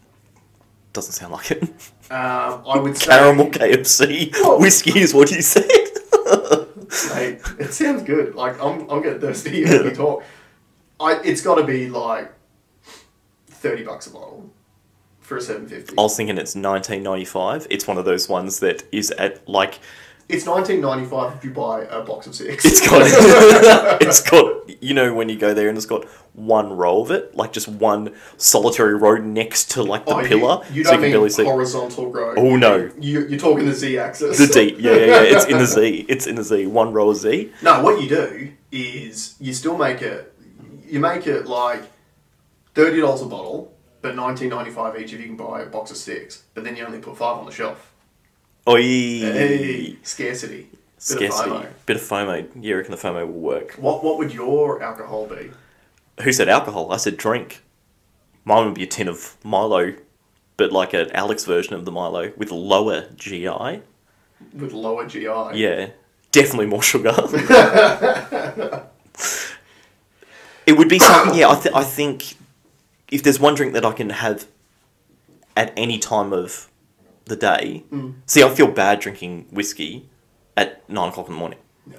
Doesn't sound like it. Um, I would say. Caramel KFC Oh. whiskey is what you said. Mate, it sounds good. Like I'm, I'm getting thirsty when you talk. I, it's got to be like thirty bucks a bottle for a seven fifty. I was thinking it's 1995. It's one of those ones that is at like It's nineteen ninety five if you buy a box of six. it's got it's got you know when you go there and it's got one row of it, like just one solitary row next to like the Oh, you- pillar, You, so don't you can mean barely see. horizontal growth. Oh, no. You, you're talking the z axis. The D, yeah, yeah, yeah. It's in the Z. It's in the Z. One row of Z. No, what you do is you still make it. You make it like thirty dollars a bottle, but nineteen ninety five each if you can buy a box of six. But then you only put five on the shelf. Oi. Hey, scarcity. Bit of Scarcity. Bit of FOMO. You reckon the FOMO will work? What What would your alcohol be? Who said alcohol? I said drink. Mine would be a tin of Milo, but like an Alex version of the Milo with lower GI. With lower GI. Yeah, definitely more sugar. it would be something. Yeah, I, th- I think if there's one drink that I can have at any time of the day. Mm. See, I feel bad drinking whiskey at nine o'clock in the morning. No.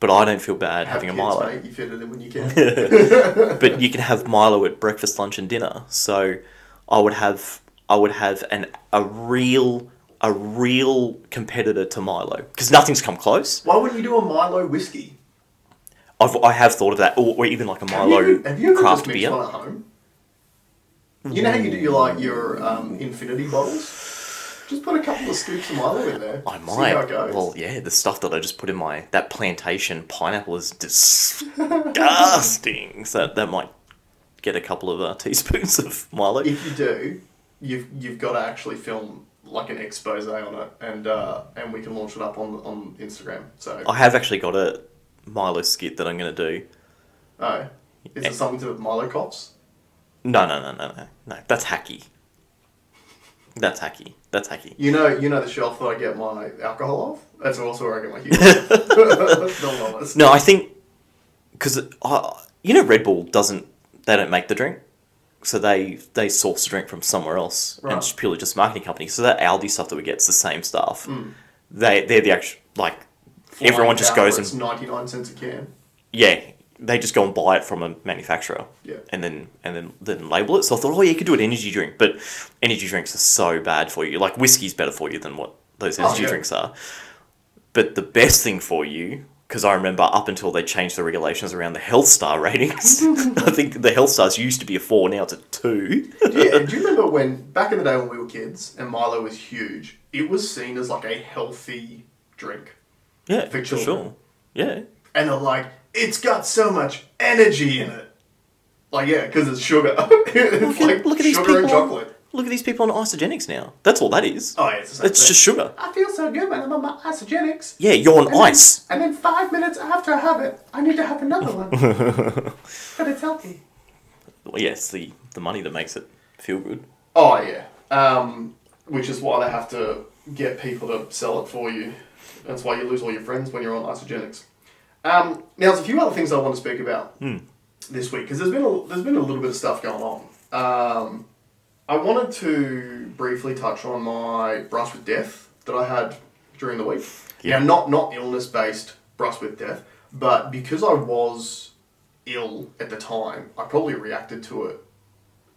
but I don't feel bad Have having a Milo. mate. You fit it in when you can. but you can have Milo at breakfast, lunch, and dinner. So I would have I would have an a real a real competitor to Milo because nothing's come close. Why wouldn't you do a Milo whiskey? I've I have thought of that, or, or even like a Have Milo you, have you ever craft beer. one at home? You know how you do your like your um, infinity bottles? Just put a couple of scoops of Milo in there. I See how it might. goes. Well, yeah, the stuff that I just put in my that plantation pineapple is disgusting. so that might get a couple of uh, teaspoons of Milo. if you do, you've you've got to actually film like an expose on it, and uh, and we can launch it up on on Instagram. So, I have actually got a Milo skit that I'm going to do. oh, is Eh. it something to do with Milo cops? No, no, no, no, no, no. That's hacky. That's hacky. That's hacky. You know, you know the shelf that I get my alcohol off. That's also where I get my honest. No, I think because uh, you know Red Bull doesn't. They don't make the drink, so they they source the drink from somewhere else, Right. and it's purely just marketing company. So that Aldi stuff that we get is the same stuff. Mm. They they're the actual like everyone just goes and ninety nine cents a can. yeah they just go and buy it from a manufacturer. Yeah. And then and then then label it. So I thought, oh yeah, you could do an energy drink, but energy drinks are so bad for you. Like whiskey's better for you than what those Oh, energy yeah. drinks are. But the best thing for you, because I remember up until they changed the regulations around the health star ratings, I think the health stars used to be a four, now it's a two. yeah, do you remember when back in the day when we were kids and Milo was huge? It was seen as like a healthy drink, yeah, For for sure. Yeah. and they're like, it's got so much energy in it. Like yeah, because it's sugar. it's Look like at, look at these sugar and people. On, chocolate. look at these people on Isagenix now. That's all that is. Oh yeah, it's the same it's thing. just sugar. I feel so good when I'm on my Isagenix. Yeah, you're on And then- ice. and then five minutes after I have it, I need to have another one. but it's healthy. Well, yeah, it's the, the money that makes it feel good. Oh yeah, um, which is why they have to get people to sell it for you. That's why you lose all your friends when you're on Isagenix. Um, now, there's a few other things I want to speak about this week because there's been a, there's been a little bit of stuff going on. Um, I wanted to briefly touch on my brush with death that I had during the week. Yeah. Now, not not illness based brush with death, but because I was ill at the time, I probably reacted to it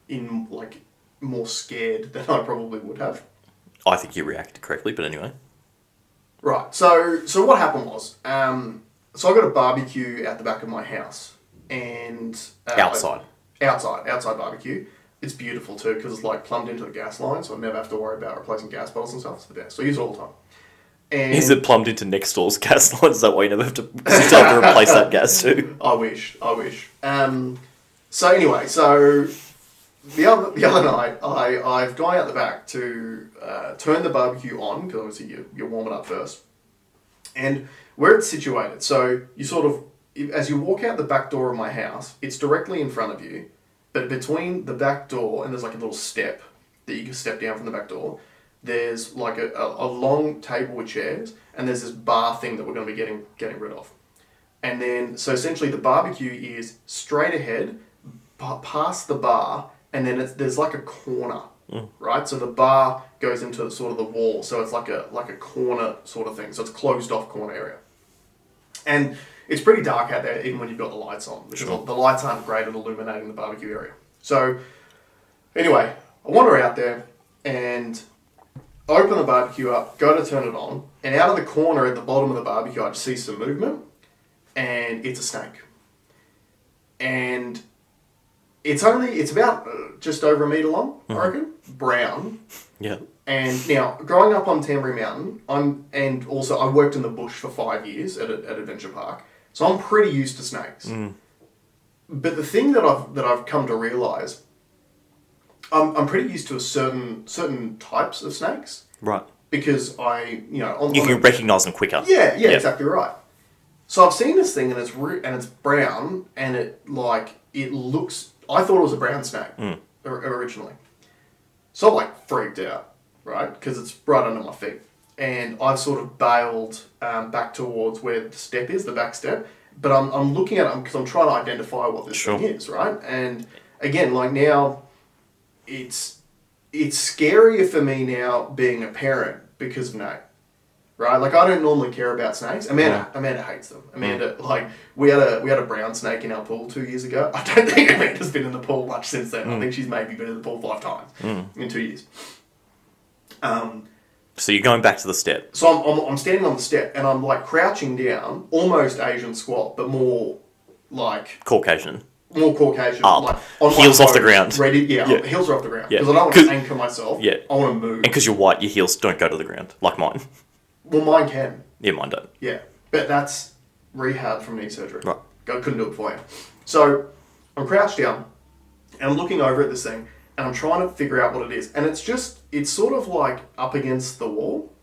in like more scared than I probably would have. I think you reacted correctly, but anyway. Right. So so what happened was, um, so I got a barbecue out the back of my house, and uh, Outside. outside, outside barbecue. It's beautiful too because it's like plumbed into the gas line, so I never have to worry about replacing gas bottles and stuff. It's the best. So I use it all the time. And Is it plumbed into next door's gas line? Is that why you never have to, you have to replace that gas too? I wish. I wish. Um, so anyway, so the other the other night, I I've gone out the back to uh, turn the barbecue on because obviously you you warm it up first, and where it's situated. So you sort of as you walk out the back door of my house, it's directly in front of you, but between the back door and there's like a little step that you can step down from the back door. There's like a, a, a long table with chairs, and there's this bar thing that we're going to be getting getting rid of. And then, so essentially, the barbecue is straight ahead, pa- past the bar, and then it's, there's like a corner, mm. right? So the bar goes into sort of the wall, so it's like a like a corner sort of thing. So it's a closed off corner area, and it's pretty dark out there, even when you've got the lights on, because Sure. the, lights aren't great at illuminating the barbecue area. So anyway, I wander out there and open the barbecue up, go to turn it on, and out of the corner at the bottom of the barbecue, I just see some movement, and it's a snake. And it's only, it's about uh, just over a meter long, I reckon, brown. Yeah. And now, growing up on Tamborine Mountain, I'm, and also I worked in the bush for five years at, at Adventure Park, so I'm pretty used to snakes. Mm. But the thing that I've that I've come to realize, I'm, I'm pretty used to a certain certain types of snakes Right. because I, you know, on, You can recognise them quicker. yeah, yeah, Yeah. exactly right. So I've seen this thing and it's re- and it's brown and it like it looks. I thought it was a brown snake mm. or- originally, so I'm like freaked out, right? Because it's right under my feet, and I've sort of bailed um, back towards where the step is, the back step. But I'm, I'm looking at it because I'm trying to identify what this Sure. thing is, right? And again, like now, it's it's scarier for me now being a parent because of Nate right? Like I don't normally care about snakes. Amanda, Amanda hates them. Mm. Amanda, like we had a we had a brown snake in our pool two years ago. I don't think Amanda's been in the pool much since then. I mm. think she's maybe been in the pool five times mm. in two years. Um, So you're going back to the step. so I'm, I'm, I'm standing on the step and I'm like crouching down, almost Asian squat, but more like Caucasian. more Caucasian. Up. Like, on Heels off the ground. Ready? Yeah, Yeah. heels are off the ground. Yeah. Because I don't want to anchor myself. Yeah. I want to move. And because you're white, your heels don't go to the ground, like mine. well, mine can. Yeah, mine don't. Yeah, but that's rehab from knee surgery. Right. I couldn't do it for you. So I'm crouched down and I'm looking over at this thing and I'm trying to figure out what it is. And it's just, it's sort of like up against the wall.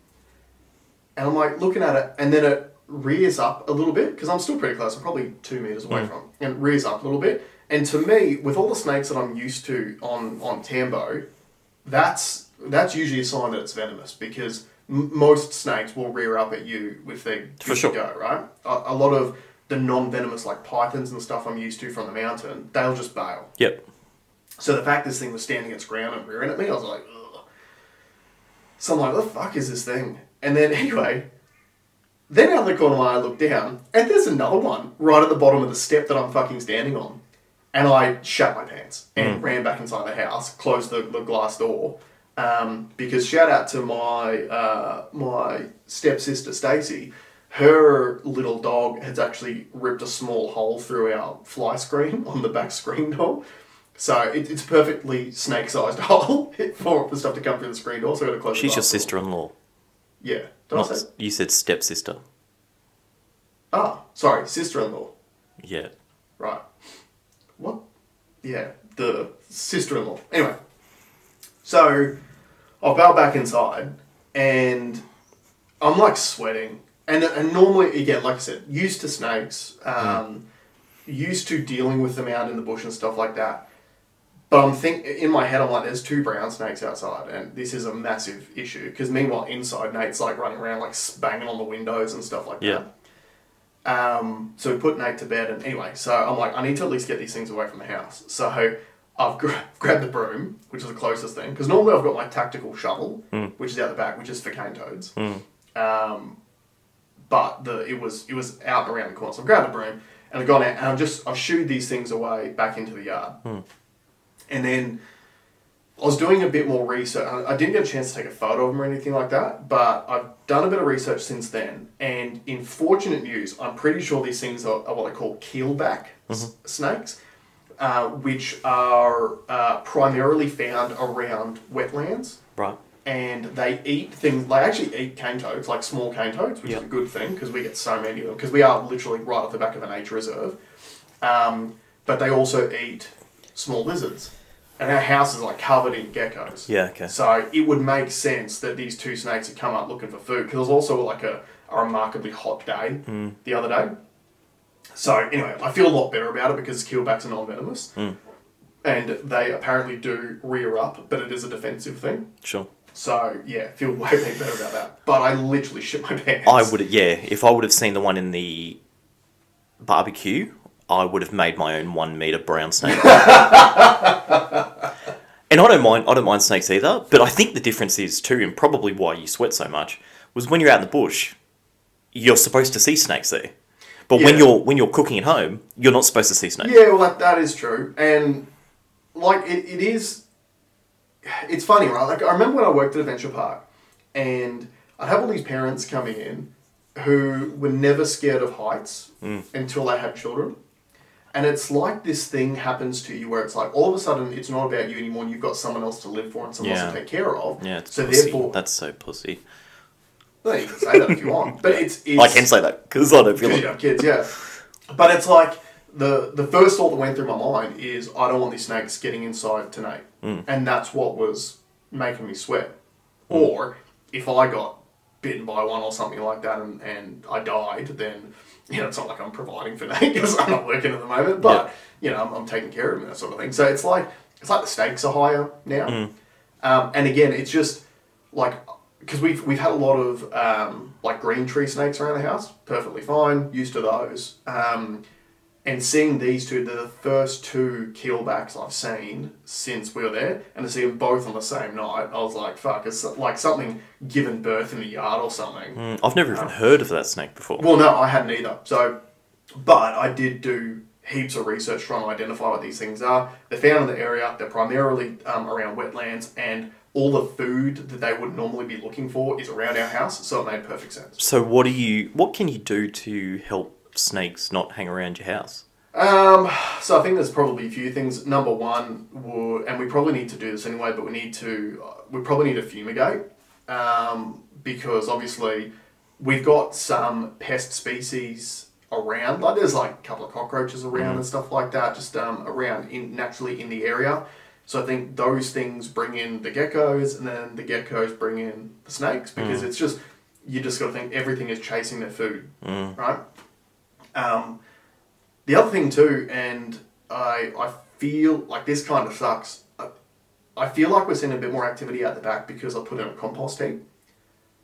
And I'm like looking at it and then it rears up a little bit because I'm still pretty close. I'm probably two meters away mm. from. And it rears up a little bit. And to me, with all the snakes that I'm used to on, on Tambo, that's that's usually a sign that it's venomous because m- most snakes will rear up at you if they For sure. go, right? A, a lot of the non-venomous like pythons and stuff I'm used to from the mountain, they'll just bail. Yep. So the fact this thing was standing its ground and rearing at me, I was like. So I'm like, what the fuck is this thing? And then anyway, then out of the corner of my eye, I look down, and there's another one right at the bottom of the step that I'm fucking standing on. And I shat my pants and ran back inside the house, closed the, the glass door. Um, because shout out to my uh, my stepsister Stacy, her little dog has actually ripped a small hole through our fly screen on the back screen door. So it, it's a perfectly snake-sized hole for, for stuff to come through the screen door. So got to close. the She's your sister-in-law. Yeah. Did I say? you said stepsister. Ah, sorry, sister-in-law. Yeah. Right. What? Yeah, the sister-in-law. Anyway, so I bow back inside, and I'm like sweating, and and normally again, like I said, used to snakes, um, used to dealing with them out in the bush and stuff like that. But I'm think in my head, I'm like, there's two brown snakes outside, and this is a massive issue. Because meanwhile, inside, Nate's like running around, like banging on the windows and stuff like Yeah. that. Um, so we put Nate to bed, and anyway, so I'm like, I need to at least get these things away from the house. So I've gra- grabbed the broom, which is the closest thing, because normally I've got my tactical shovel, which is out the back, which is for cane toads. Um, but the it was it was out around the corner, so I've grabbed the broom and I've gone out and I've just I've shooed these things away back into the yard, and then. I was doing a bit more research. I I didn't get a chance to take a photo of them or anything like that, but I've done a bit of research since then. And in fortunate news, I'm pretty sure these things are, are what they call keelback s- snakes, uh, which are uh, primarily found around wetlands. Right. And they eat things, they actually eat cane toads, like small cane toads, which Yep. is a good thing because we get so many of them, because we are literally right off the back of a nature reserve. Um, but they also eat small lizards. And our house is like covered in geckos. Yeah, okay. So it would make sense that these two snakes had come up looking for food because it was also like a, a remarkably hot day Hmm. the other day. So anyway, I feel a lot better about it because keelbacks are non-venomous, Hmm. and they apparently do rear up, but it is a defensive thing. Sure. So yeah, feel way better about that. But I literally shit my pants. I would, yeah. If I would have seen the one in the barbecue, I would have made my own one meter brown snake. and I don't mind. I don't mind snakes either. But I think the difference is too, and probably why you sweat so much, was when you're out in the bush, you're supposed to see snakes there. But when you're when you're cooking at home, you're not supposed to see snakes. Yeah, well, that, that is true. And, like, it, it is. It's funny, right? Like, I remember when I worked at Adventure Park, and I'd have all these parents coming in who were never scared of heights mm. until they had children. And it's like this thing happens to you where it's like all of a sudden it's not about you anymore and you've got someone else to live for and someone else to take care of. Yeah, it's so pussy. therefore, That's so pussy. well, you can say that if you want. But it's, it's I can say that because I don't feel it. you have kids, yeah. But it's like the the first thought that went through my mind is I don't want these snakes getting inside tonight, mm. and that's what was making me sweat. Mm. Or if I got bitten by one or something like that and, and I died, then you know it's not like I'm providing for Nate because I'm not working at the moment, but you know I'm, I'm taking care of him and that sort of thing. So it's like it's like the stakes are higher now, um, and again it's just like because we've we've had a lot of um, like green tree snakes around the house, perfectly fine, used to those. Um, And seeing these two, they're the first two keelbacks I've seen since we were there, and to see them both on the same night, I was like, "Fuck!" It's like something given birth in the yard or something. Mm, I've never even heard of that snake before. Well, no, I hadn't either. So, but I did do heaps of research trying to identify what these things are. They're found in the area. They're primarily um, around wetlands, and all the food that they would normally be looking for is around our house. So it made perfect sense. So what do you? What can you do to help snakes not hang around your house? Um, so I think there's probably a few things. Number one, and we probably need to do this anyway, but we need to, uh, we probably need to fumigate, um, because obviously we've got some pest species around. Like there's like a couple of cockroaches around and stuff like that, just um, around in naturally in the area. So I think those things bring in the geckos, and then the geckos bring in the snakes because it's just you just got to think everything is chasing their food, right? Um, the other thing too, and I I feel like this kind of sucks. I, I feel like we're seeing a bit more activity out the back because I put in a compost heap.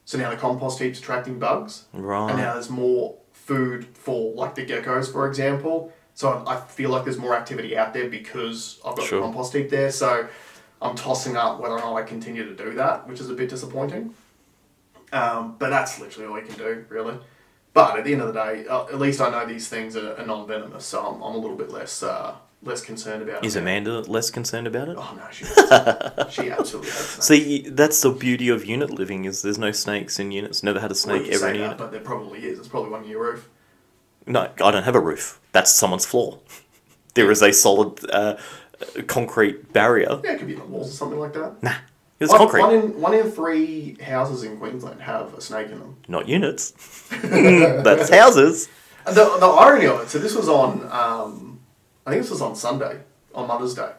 So now the compost heap's attracting bugs, and now there's more food for like the geckos, for example. So I, I feel like there's more activity out there because I've got Sure. the compost heap there. So I'm tossing up whether or not I continue to do that, which is a bit disappointing. Um, but that's literally all we can do, really. But at the end of the day, uh, at least I know these things are, are non-venomous, so I'm, I'm a little bit less uh, less concerned about it. Is. Amanda less concerned about it? Oh no, she she absolutely hates. See, that's the beauty of unit living is there's no snakes in units. Never had a Well, snake you ever in that, unit. but there probably is. It's probably one on your roof. No, I don't have a roof. That's someone's floor. There is a solid uh, concrete barrier. Yeah, it could be on the walls or something like that. Nah, it's One- concrete, One in one in three houses in Queensland have a snake in them. not units. that's houses. The, the irony of it, so this was on, um, I think this was on Sunday, on Mother's Day.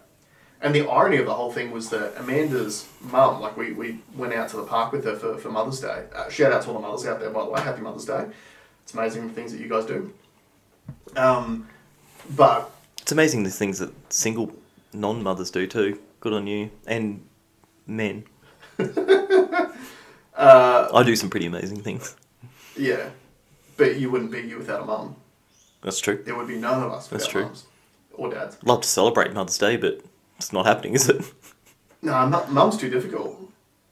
And the irony of the whole thing was that Amanda's mum, like we, we went out to the park with her for, for Mother's Day. Uh, shout out to all the mothers out there, by the way. Happy Mother's Day. It's amazing the things that you guys do. Um, but It's amazing the things that single non-mothers do too. Good on you and men. uh, I do some pretty amazing things. yeah, but you wouldn't be you without a mum. That's true. There would be none of us without That's true. mums or dads. Love to celebrate Mother's Day, but it's not happening, is it? No, mu- mum's too difficult.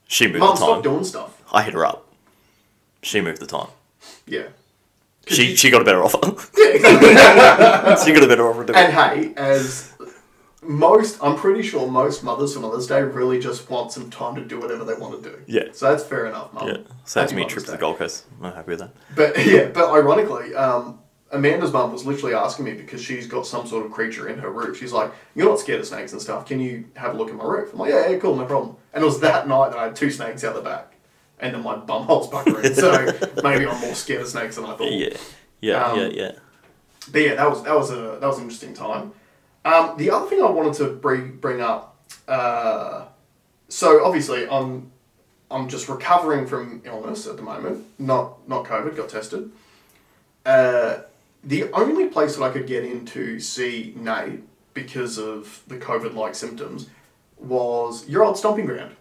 She moved Mum, the time. doing stuff. I hit her up. She moved the time. Yeah. She you- she got a better offer. Yeah, exactly. she got a better offer. And hey, as most, I'm pretty sure most mothers for Mother's Day really just want some time to do whatever they want to do. Yeah. So that's fair enough, Mum. yeah, saves me a trip to the Gold Coast. I'm happy with that. But yeah, but ironically, um, Amanda's mum was literally asking me because she's got some sort of creature in her roof. She's like, "You're not scared of snakes and stuff. Can you have a look at my roof?" I'm like, "Yeah, yeah, cool, no problem." And it was that night that I had two snakes out the back, and then my bum bumhole's puckering. so maybe I'm more scared of snakes than I thought. Yeah, yeah, Um, yeah, yeah. But yeah, that was that was a that was an interesting time. Um, the other thing I wanted to bring bring up, uh, so obviously I'm I'm just recovering from illness at the moment, not not COVID. Got tested. Uh, the only place that I could get in to see Nate because of the COVID like symptoms was your old stomping ground.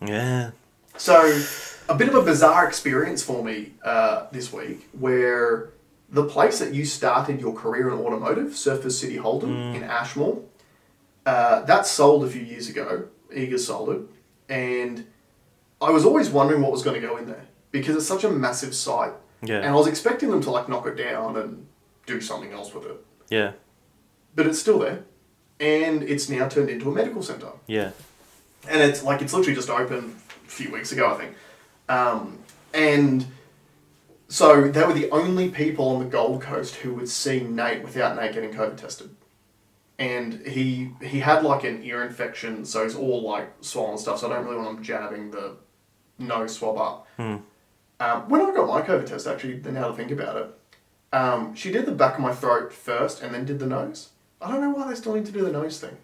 Yeah. So, a bit of a bizarre experience for me uh, this week where the place that you started your career in automotive, Surfers City Holden in Ashmore, uh, that sold a few years ago. Eager sold it. And I was always wondering what was going to go in there because it's such a massive site. Yeah. And I was expecting them to like knock it down and do something else with it. Yeah. But it's still there. And it's now turned into a medical centre Yeah. and it's like it's literally just opened a few weeks ago, I think. Um, and so they were the only people on the Gold Coast who would see Nate without Nate getting COVID tested. And he he had like an ear infection, so it's all like swollen stuff. So I don't really want him jabbing the nose swab up. Um, when I got my COVID test, actually, then now to think about it, um, she did the back of my throat first, and then did the nose. I don't know why they still need to do the nose thing.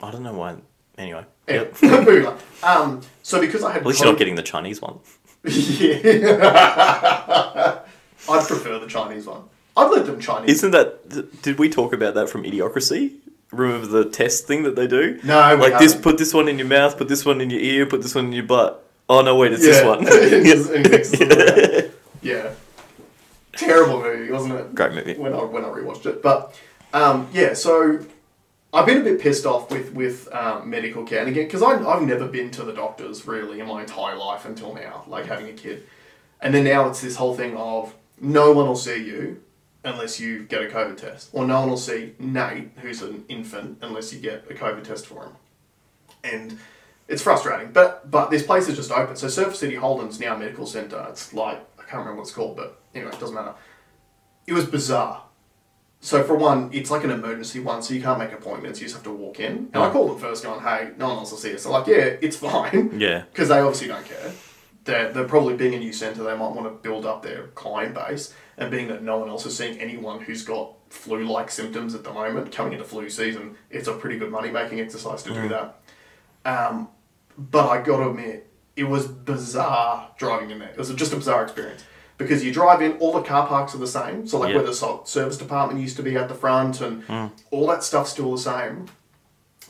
I don't know why. Anyway. Anyway, Yep. Um, so because I had At least COVID- you're not getting the Chinese one. Yeah. I'd prefer the Chinese one. I'd let them Chinese. Isn't that? th- Did we talk about that from Idiocracy? Remember the test thing that they do? No, we like this. haven't. Put this one in your mouth. Put this one in your ear. Put this one in your butt. Oh no! Wait, it's this Yeah. one. It's- it mixes them around. yeah. Terrible movie, wasn't it? Great movie. When I when I rewatched it, but um, yeah, so I've been a bit pissed off with with um, medical care, and again, because I've never been to the doctors really in my entire life until now, like having a kid, and then now it's this whole thing of no one will see you unless you get a COVID test, or no one will see Nate, who's an infant, unless you get a COVID test for him, and it's frustrating. But but this place is just open. So Surf City Holden's now a medical centre. It's like I can't remember what it's called, but anyway, it doesn't matter. It was bizarre. So for one, it's like an emergency one, so you can't make appointments. You just have to walk in. And I called them first, going, "Hey, no one else will see us." They're like, "Yeah, it's fine," Yeah. because they obviously don't care. They're, they're probably being a new centre. They might want to build up their client base, and being that no one else is seeing anyone who's got flu-like symptoms at the moment, coming into flu season, it's a pretty good money-making exercise to do that. Um, but I got to admit, it was bizarre driving in there. It was just a bizarre experience because you drive in, all the car parks are the same. So like Yeah. where the service department used to be at the front, and all that stuff's still the same.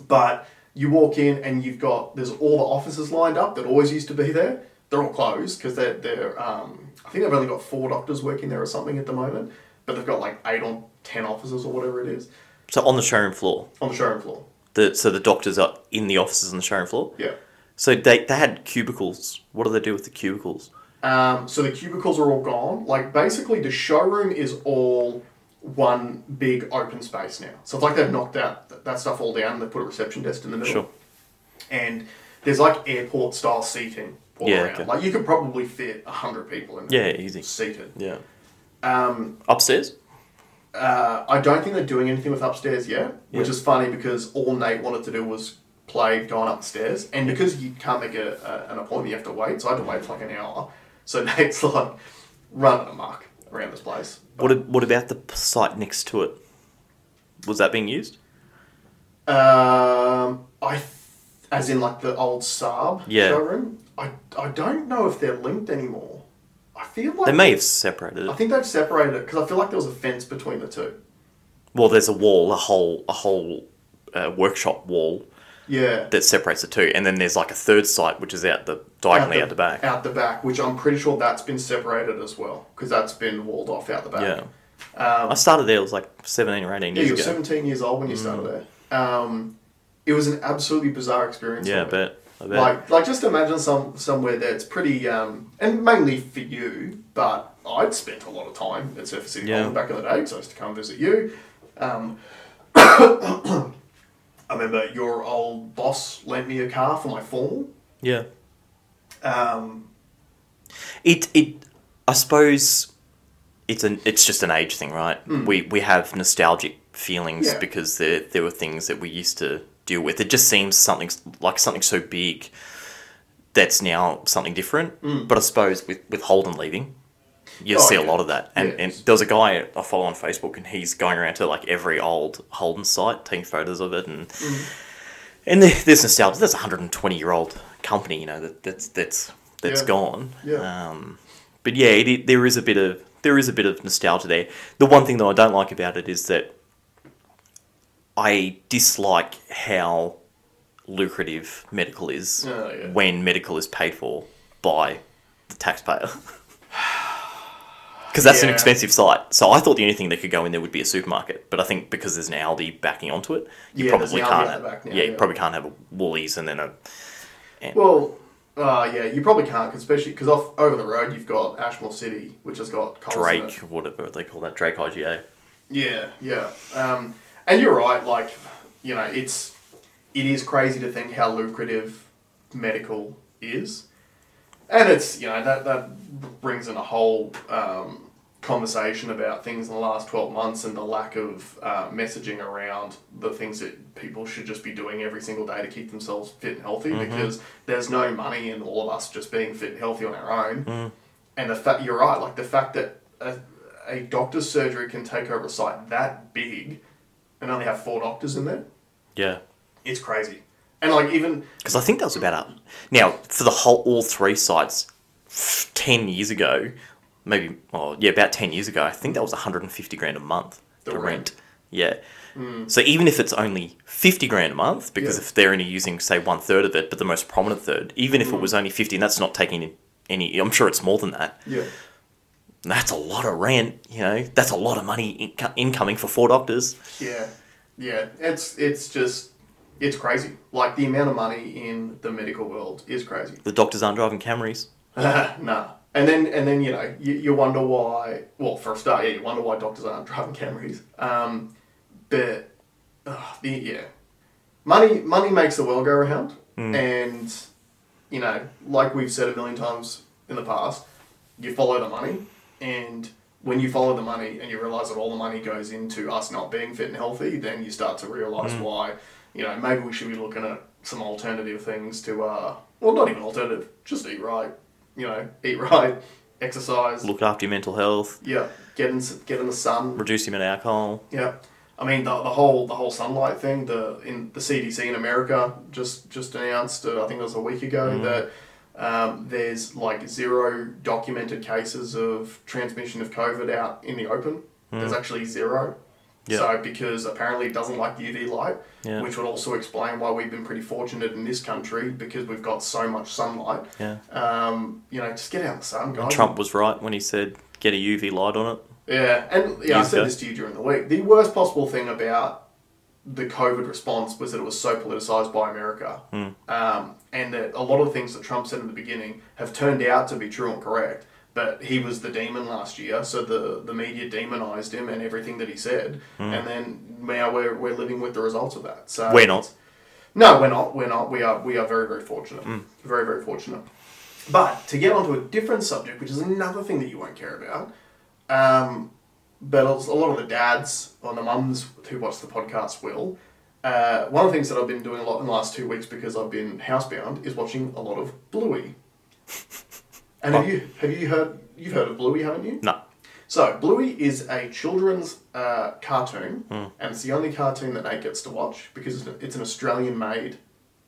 But you walk in and you've got there's all the offices lined up that always used to be there. They're all closed because they're they're um, I think they've only got four doctors working there or something at the moment, but they've got like eight or ten offices or whatever it is So on the showroom floor, on the showroom floor. the so the doctors are in the offices on the showroom floor. Yeah. So they they had cubicles. What do they do with the cubicles? Um, so the cubicles are all gone. Like basically, the showroom is all one big open space now. So it's like they've knocked out th- that stuff all down and they put a reception desk in the middle. Sure. And there's like airport style seating all Yeah, around. okay. Like you could probably fit a hundred people in there. Yeah, easy. Seated. Yeah. Um, Upstairs. uh, I don't think they're doing anything with upstairs yet, which is funny because all Nate wanted to do was play going upstairs, and because you can't make a, a, an appointment, you have to wait. So I had to wait for like an hour. So Nate's like running amok around this place. What ab- what about the site next to it? Was that being used? Um, I, th- as in like the old Saab Yeah. showroom. I, I don't know if they're linked anymore. I feel like They may have separated I it. think they've separated it because I feel like there was a fence between the two. Well, there's a wall, a whole a whole uh, workshop wall Yeah. that separates the two, and then there's like a third site which is out the diagonally out the, back. Out the back, which I'm pretty sure that's been separated as well because that's been walled off out the back. Yeah. Um, I started there. It was like seventeen or eighteen yeah, you were ago. 17 years old when you started there. Um, it was an absolutely bizarre experience. Yeah, I bet. I bet. Like, like just imagine some somewhere that's pretty, um, and mainly for you. But I'd spent a lot of time at Surfers City Yeah. Back in the day because I used to come visit you. Um, I remember your old boss lent me a car for my formal. yeah. Um, It it I suppose it's an it's just an age thing, right? We we have nostalgic feelings. Yeah. because there there were things that we used to deal with. It just seems something like something so big that's now something different. But I suppose with with Holden leaving, you. Oh, see a lot of that. And and Yes. there was a guy I follow on Facebook, and he's going around to like every old Holden site, taking photos of it, and Hmm. And there's nostalgia. There's a hundred and twenty year old company, you know, that that's that's that's Yeah. gone. Yeah. Um, but yeah, it, it, there is a bit of there is a bit of nostalgia there. The one thing that I don't like about it is that I dislike how lucrative medical is Oh, yeah. when medical is paid for by the taxpayer. Because that's an expensive site. So I thought the only thing that could go in there would be a supermarket. But I think because there's an Aldi backing onto it, you Yeah, probably can't. Have, back now, yeah, you probably can't have a Woolies and then a. Well, uh, yeah, you probably can't, 'cause especially because off over the road you've got Ashmore City, which has got Coles Drake, whatever they call that, Drake IGA. Yeah, yeah, um, and you're right. Like, you know, it's it is crazy to think how lucrative medical is, and it's you know that that brings in a whole um, conversation about things in the last twelve months and the lack of uh, messaging around the things that people should just be doing every single day to keep themselves fit and healthy because there's no money in all of us just being fit and healthy on our own. And the fact you're right, like the fact that a, a doctor's surgery can take over a site that big and only have four doctors in there, Yeah. it's crazy. And like even Because I think that was about a now for the whole all three sites, ten years ago, maybe oh yeah about ten years ago, I think that was one hundred and fifty grand a month The to rent. rent. Yeah. Hmm. So even if it's only fifty grand a month, because Yeah. if they're only using say one third of it, but the most prominent third, even if it hmm. was only fifty, and that's not taking in any, I'm sure it's more than that. yeah, That's a lot of rent, you know. That's a lot of money inco- incoming for four doctors. Yeah, yeah. It's it's just it's crazy. Like the amount of money in the medical world is crazy. The doctors aren't driving Camrys. nah. And then and then you know you, you wonder why. Well, for a start, yeah, you wonder why doctors aren't driving Camrys. Um, but uh, the yeah, money money makes the world go around, and you know, like we've said a million times in the past, you follow the money, and when you follow the money and you realize that all the money goes into us not being fit and healthy, then you start to realize why, you know, maybe we should be looking at some alternative things to, uh, well, not even alternative, just eat right, you know, eat right, exercise, Look after your mental health. yeah, get in, get in the sun, Reduce the amount of alcohol. yeah. I mean the, the whole the whole sunlight thing. The in the CDC in America just just announced. Uh, I think it was a week ago that um, there's like zero documented cases of transmission of COVID out in the open. There's actually zero. Yeah. So because apparently it doesn't like UV light, Yeah. which would also explain why we've been pretty fortunate in this country because we've got so much sunlight. Yeah. Um, you know, just get out in the sun, guys. Trump was right when he said get a UV light on it. Yeah, and yeah, I said ago. this to you during the week. The worst possible thing about the COVID response was that it was so politicized by America, Hmm. um, and that a lot of the things that Trump said in the beginning have turned out to be true and correct. But he was the demon last year, so the, the media demonized him and everything that he said, and then now we're, we're living with the results of that. So. We're not. no, we're not. We're not. We are. We are very, very fortunate. Hmm. Very, very fortunate. But to get onto a different subject, which is another thing that you won't care about, um, but a lot of the dads or the mums who watch the podcast will. Uh, one of the things that I've been doing a lot in the last two weeks because I've been housebound is watching a lot of Bluey. And have you have you heard you've heard of Bluey, haven't you? No. So, Bluey is a children's uh, cartoon, Hmm. and it's the only cartoon that Nate gets to watch because it's- an Australian made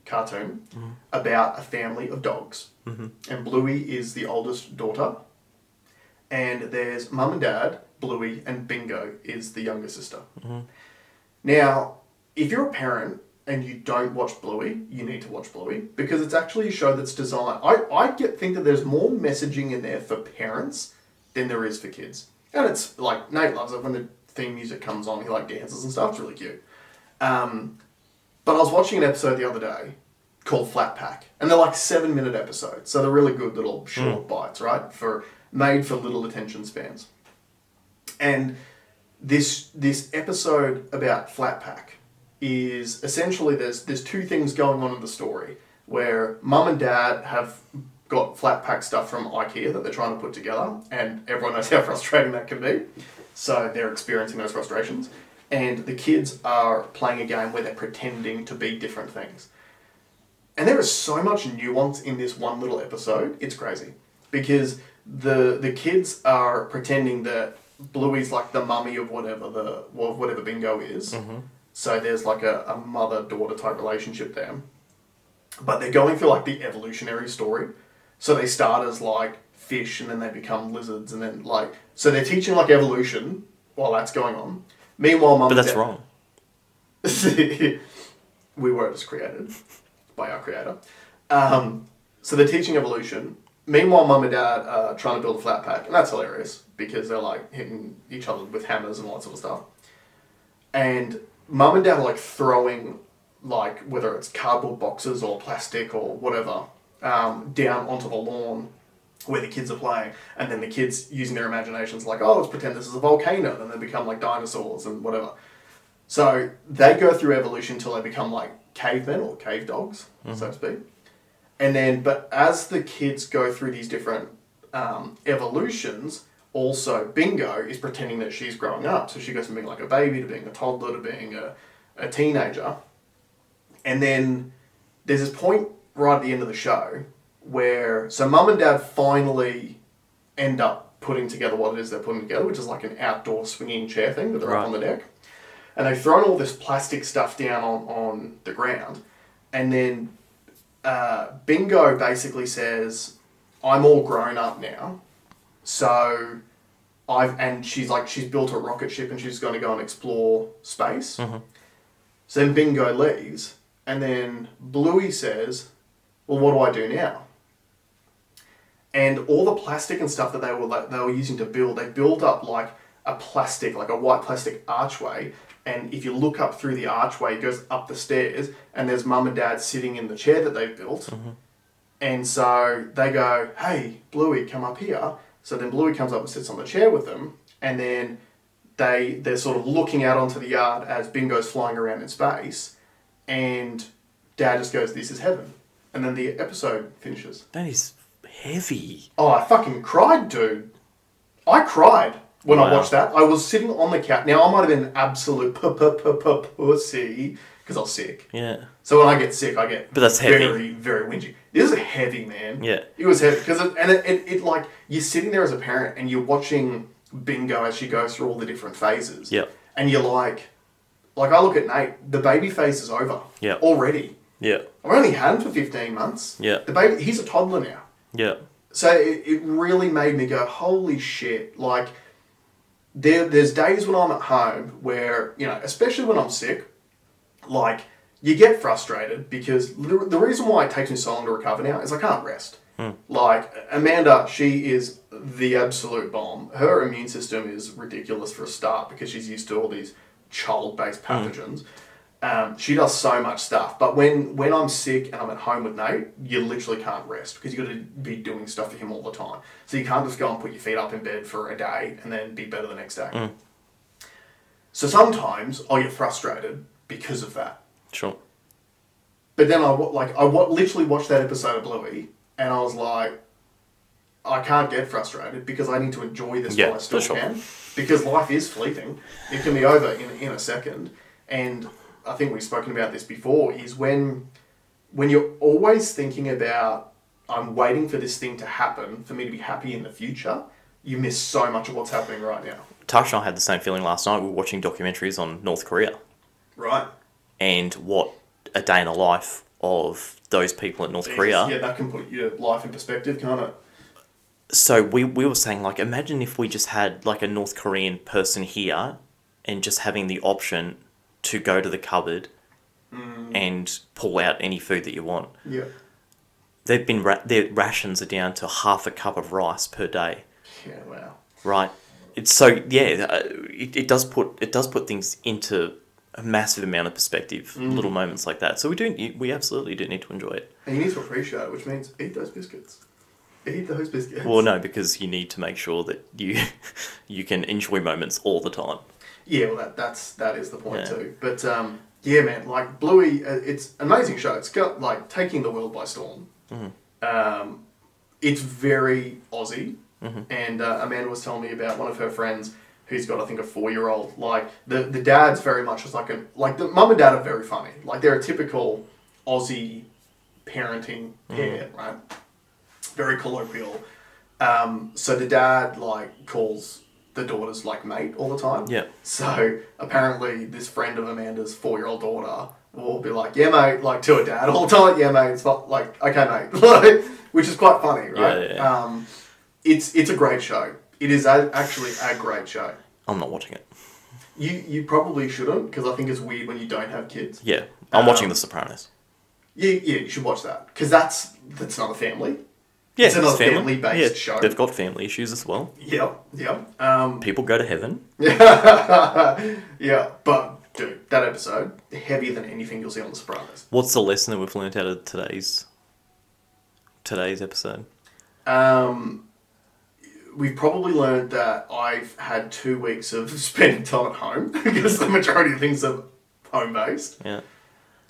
cartoon Hmm. about a family of dogs. Mm-hmm. And Bluey is the oldest daughter, and there's mum and dad, Bluey, and Bingo is the younger sister. Mm-hmm. Now, if you're a parent and you don't watch Bluey, you need to watch Bluey because it's actually a show that's designed. I, I get think that there's more messaging in there for parents than there is for kids. And it's like Nate loves it when the theme music comes on. He like dances and stuff. It's really cute. Um, but I was watching an episode the other day called Flat Pack, and they're like seven minute episodes, so they're really good little short bites, right? For made for little attention spans. And this this episode about Flat Pack is essentially there's there's two things going on in the story where mum and dad have got flat pack stuff from IKEA that they're trying to put together, and everyone knows how frustrating that can be. So they're experiencing those frustrations, and the kids are playing a game where they're pretending to be different things. And there is so much nuance in this one little episode. It's crazy because the the kids are pretending that Bluey's like the mummy of whatever the well, whatever Bingo is. Mm-hmm. So there's like a, a mother daughter type relationship there. But they're going through like the evolutionary story. So they start as like fish and then they become lizards and then like so they're teaching like evolution while that's going on. Meanwhile, mum But that's wrong. we were just created by our creator. Um, so they're teaching evolution. Meanwhile, mum and dad are trying to build a flat pack, and that's hilarious because they're like hitting each other with hammers and all that sort of stuff. And mum and dad are like throwing, like whether it's cardboard boxes or plastic or whatever, um, down onto the lawn where the kids are playing, and then the kids using their imaginations, like, oh, let's pretend this is a volcano, and then they become like dinosaurs and whatever. So they go through evolution until they become like cavemen or cave dogs, so to speak. And then, but as the kids go through these different um, evolutions, also Bingo is pretending that she's growing up. So she goes from being like a baby to being a toddler to being a, a teenager. And then there's this point right at the end of the show where, so mum and dad finally end up putting together what it is they're putting together, which is like an outdoor swinging chair thing that they're up on the deck. And they've thrown all this plastic stuff down on, on the ground. And then uh, Bingo basically says, I'm all grown up now. So I've, and she's like, she's built a rocket ship and she's going to go and explore space. Mhm. So then Bingo leaves. And then Bluey says, Well, what do I do now? and all the plastic and stuff that they were like, they were using to build, they built up like a plastic, like a white plastic archway. And if you look up through the archway, it goes up the stairs, and there's mum and dad sitting in the chair that they've built. And so they go, "Hey, Bluey, come up here." So then Bluey comes up and sits on the chair with them, and then they they're sort of looking out onto the yard as Bingo's flying around in space, and Dad just goes, "This is heaven," and then the episode finishes. That is heavy. Oh, I fucking cried, dude. I cried when I watched that. I was sitting on the couch. Now I might have been an absolute pu- pu- pu- pu- pussy because I was sick. Yeah. So when I get sick, I get But that's heavy. very, very whingy. This is heavy, man. Yeah. It was heavy because it, and it, it, it like you're sitting there as a parent and you're watching Bingo as she goes through all the different phases. Yep. And you're like, like I look at Nate, the baby phase is over. Yeah. Already. Yeah. I've only had him for 15 months. Yeah. The baby, he's a toddler now. Yeah. So it, it really made me go, holy shit. Like, there, there's days when I'm at home where, you know, especially when I'm sick, like, you get frustrated because the, reason why it takes me so long to recover now is I can't rest. Hmm. Like, Amanda, she is the absolute bomb. Her immune system is ridiculous for a start because she's used to all these child based hmm. pathogens. Um, she does so much stuff, but when when I'm sick and I'm at home with Nate, you literally can't rest because you've got to be doing stuff for him all the time. So you can't just go and put your feet up in bed for a day and then be better the next day. Hmm. So sometimes I'll get frustrated because of that. Sure. But then I like I literally watched that episode of Bluey, and I was like, I can't get frustrated because I need to enjoy this Yeah, while I still sure. can. Because life is fleeting; it can be over in, in a second. And I think we've spoken about this before. Is when when you're always thinking about I'm waiting for this thing to happen for me to be happy in the future. You miss so much of what's happening right now. Tash and I had the same feeling last night. We were watching documentaries on North Korea Right. and what a day in the life of those people in North Korea. Yeah, that can put your life in perspective, can't it? So we, we were saying like imagine if we just had like a North Korean person here and just having the option to go to the cupboard and pull out any food that you want. Yeah. They've been ra- their rations are down to half a cup of rice per day, Yeah. Wow. right? It's so yeah, uh, it, it does put it does put things into a massive amount of perspective. Little moments like that. So we do we absolutely do need to enjoy it. And you need to appreciate it, which means eat those biscuits. Eat those biscuits. Well, no, because you need to make sure that you you can enjoy moments all the time. Yeah, well, that that's that is the point Yeah. too. But um, yeah, man, like Bluey, uh, it's amazing show. It's got like taking the world by storm. Um, it's very Aussie, and uh, Amanda was telling me about one of her friends who's got I think a four year old. Like the the dad's very much just like a like the mum and dad are very funny. Like they're a typical Aussie parenting pair, right? Very colloquial. Um, so the dad like calls the daughters like mate all the time. Yeah. So apparently, this friend of Amanda's four-year-old daughter will be like, "Yeah, mate," like to her dad all the time. Yeah, mate. It's not like okay, mate, like, which is quite funny, right? Yeah, yeah, yeah. Um, it's it's a great show. It is a, actually a great show. I'm not watching it. You you probably shouldn't because I think it's weird when you don't have kids. Yeah, I'm Um, watching The Sopranos. Yeah, yeah, you should watch that because that's that's not a family. Yeah, it's another family. family-based yeah, show. They've got family issues as well. Yep, yep. Um, People go to heaven. yeah, but dude, that episode heavier than anything you'll see on The Sopranos. What's the lesson that we've learned out of today's today's episode? Um, we've probably learned that I've had two weeks of spending time at home because the majority of things are home based. Yeah,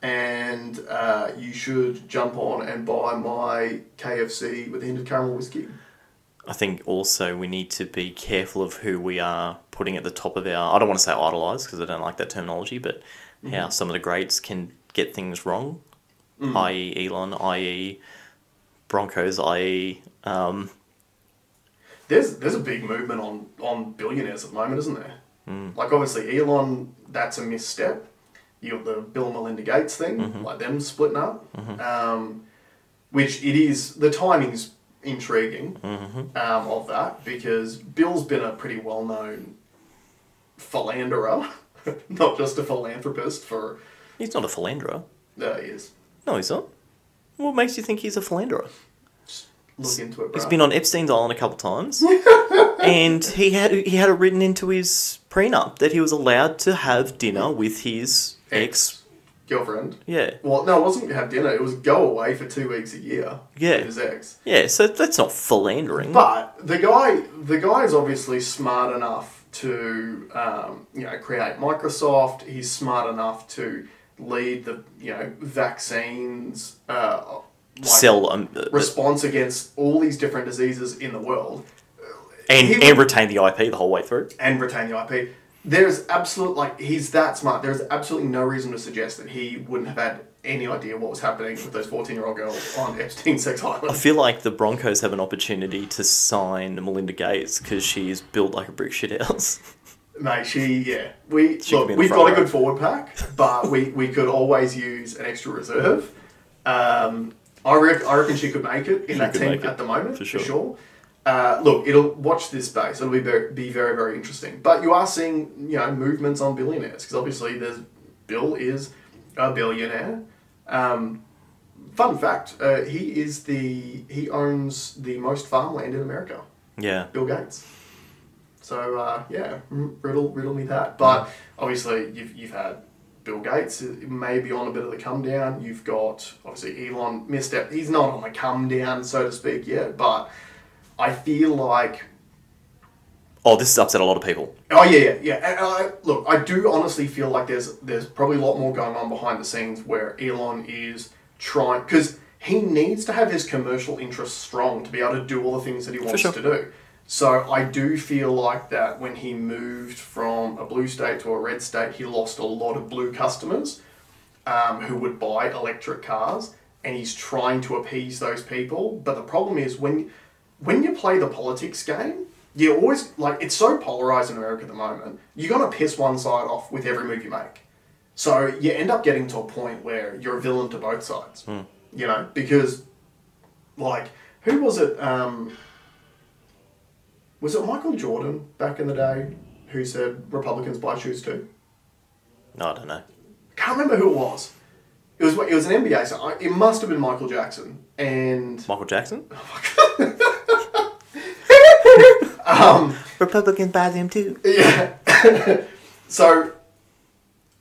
And uh, you should jump on and buy my KFC with a hint of caramel whiskey. I think also we need to be careful of who we are putting at the top of our. I don't want to say idolize because I don't like that terminology, but how some of the greats can get things wrong, i.e. Elon, i.e. Broncos, i.e. Um, There's there's a big movement on, on billionaires at the moment, isn't there? Like obviously Elon, that's a misstep. You got the Bill and Melinda Gates thing, like them splitting up, um, which it is the timing's intriguing um, of that because Bill's been a pretty well known philanderer, not just a philanthropist for he's not a philanderer. uh, he is No, he's not. What makes you think he's a philanderer? Look into it. He's bruh. been on Epstein's Island a couple times, and he had he had it written into his prenup that he was allowed to have dinner with his ex. girlfriend. Yeah, Well, no, it wasn't have dinner. It was go away for two weeks a year. Yeah. with his ex. yeah. So that's not philandering. But the guy, the guy is obviously smart enough to, um, you know, create Microsoft. He's smart enough to lead the, you know, vaccines. Uh, Sell um, uh, response against all these different diseases in the world and and retain the IP the whole way through. and retain the IP. There's absolute like he's that smart. There's absolutely no reason to suggest that he wouldn't have had any idea what was happening with those 14 year old girls on Epstein's sex Island. I feel like the Broncos have an opportunity to sign Melinda Gates because she's built like a brick shit house. Mate, she yeah. We She look, be in the we've got a good forward pack, but we, we could always use an extra reserve. Um, I, reckon, I reckon she could make it in She that team at the moment for for sure. sure. Uh, look, it'll watch this space. It'll be very, be very very interesting. But you are seeing you know movements on billionaires because obviously there's Bill is a billionaire. Um, fun fact: uh, he is the he owns the most farmland in America. Yeah, Bill Gates. So uh, yeah, riddle riddle me that. But obviously you've you've had Bill Gates may be on a bit of the come down. You've got obviously Elon misstep. He's not on the come down so to speak yet, but I feel like Oh, this has upset a lot of people. Oh yeah, yeah, yeah. And, uh, look, I do honestly feel like there's there's probably a lot more going on behind the scenes where Elon is trying because he needs to have his commercial interests strong to be able to do all the things that he wants sure. to do. So I do feel like that when he moved from a blue state to a red state, he lost a lot of blue customers um, who would buy electric cars, and he's trying to appease those people. But the problem is when when you play the politics game, you always like it's so polarized in America at the moment. You're gonna piss one side off with every move you make. So you end up getting to a point where you're a villain to both sides. You know, because like who was it? Um, was it Michael Jordan back in the day who said Republicans buy shoes too? No, I don't know. can't remember who it was. It was it was an NBA. So I, it must have been Michael Jackson. And Michael Jackson? um, Republicans buy them too. yeah. so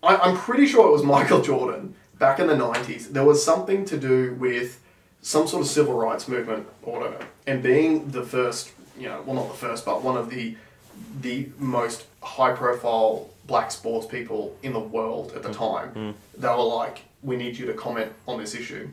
I, I'm pretty sure it was Michael Jordan back in the '90s. There was something to do with some sort of civil rights movement or whatever, and being the first, you know, well not the first, but one of the the most high profile black sports people in the world at the hmm. time. Hmm. They were like, "We need you to comment on this issue."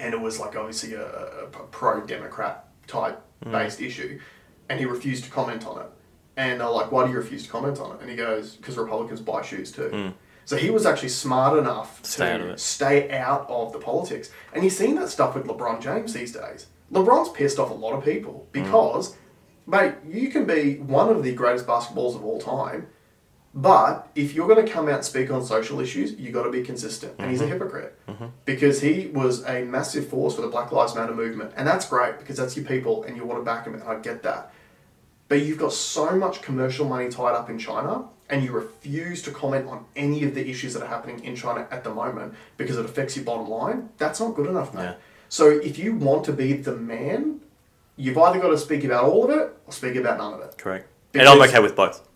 and it was like obviously a, a pro Democrat type hmm. based issue, and he refused to comment on it. And they're like, "Why do you refuse to comment on it?" And he goes, "Because Republicans buy shoes too." So he was actually smart enough Stay to it. stay out of the politics. And you've seen that stuff with LeBron James these days. LeBron's pissed off a lot of people mm. because, mate, you can be one of the greatest basketballs of all time, but if you're going to come out and speak on social issues, you got to be consistent. And he's a mm-hmm. hypocrite mm-hmm. because he was a massive force for the Black Lives Matter movement, and that's great because that's your people, and you want to back him. And I get that, but you've got so much commercial money tied up in China, and you refuse to comment on any of the issues that are happening in China at the moment because it affects your bottom line. That's not good enough, mate. Yeah. So if you want to be the man, you've either got to speak about all of it or speak about none of it. Correct. and I'm okay with both.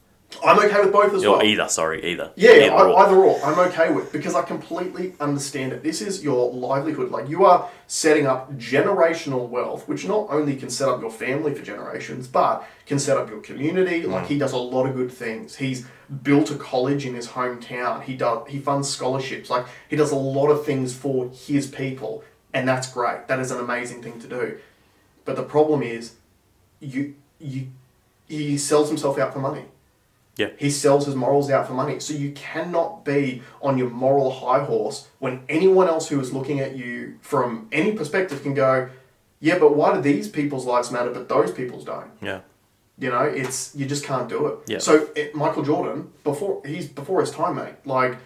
I'm okay with both as Or well. either, sorry, either. Yeah, Either I, or. either or, I'm okay with because I completely understand it. This is your livelihood. Like you are setting up generational wealth, which not only can set up your family for generations, but can set up your community. Mm. Like he does a lot of good things. He's built a college in his hometown. He does he funds scholarships. Like he does a lot of things for his people, and that's great. That is an amazing thing to do. But the problem is, you you he sells himself out for money. Yeah. He sells his morals out for money. So you cannot be on your moral high horse when anyone else who is looking at you from any perspective can go, yeah, but why do these people's lives matter but those people's don't? Yeah. You know, it's you just can't do it. Yeah. So it, Michael Jordan, before he's before his time, mate. Like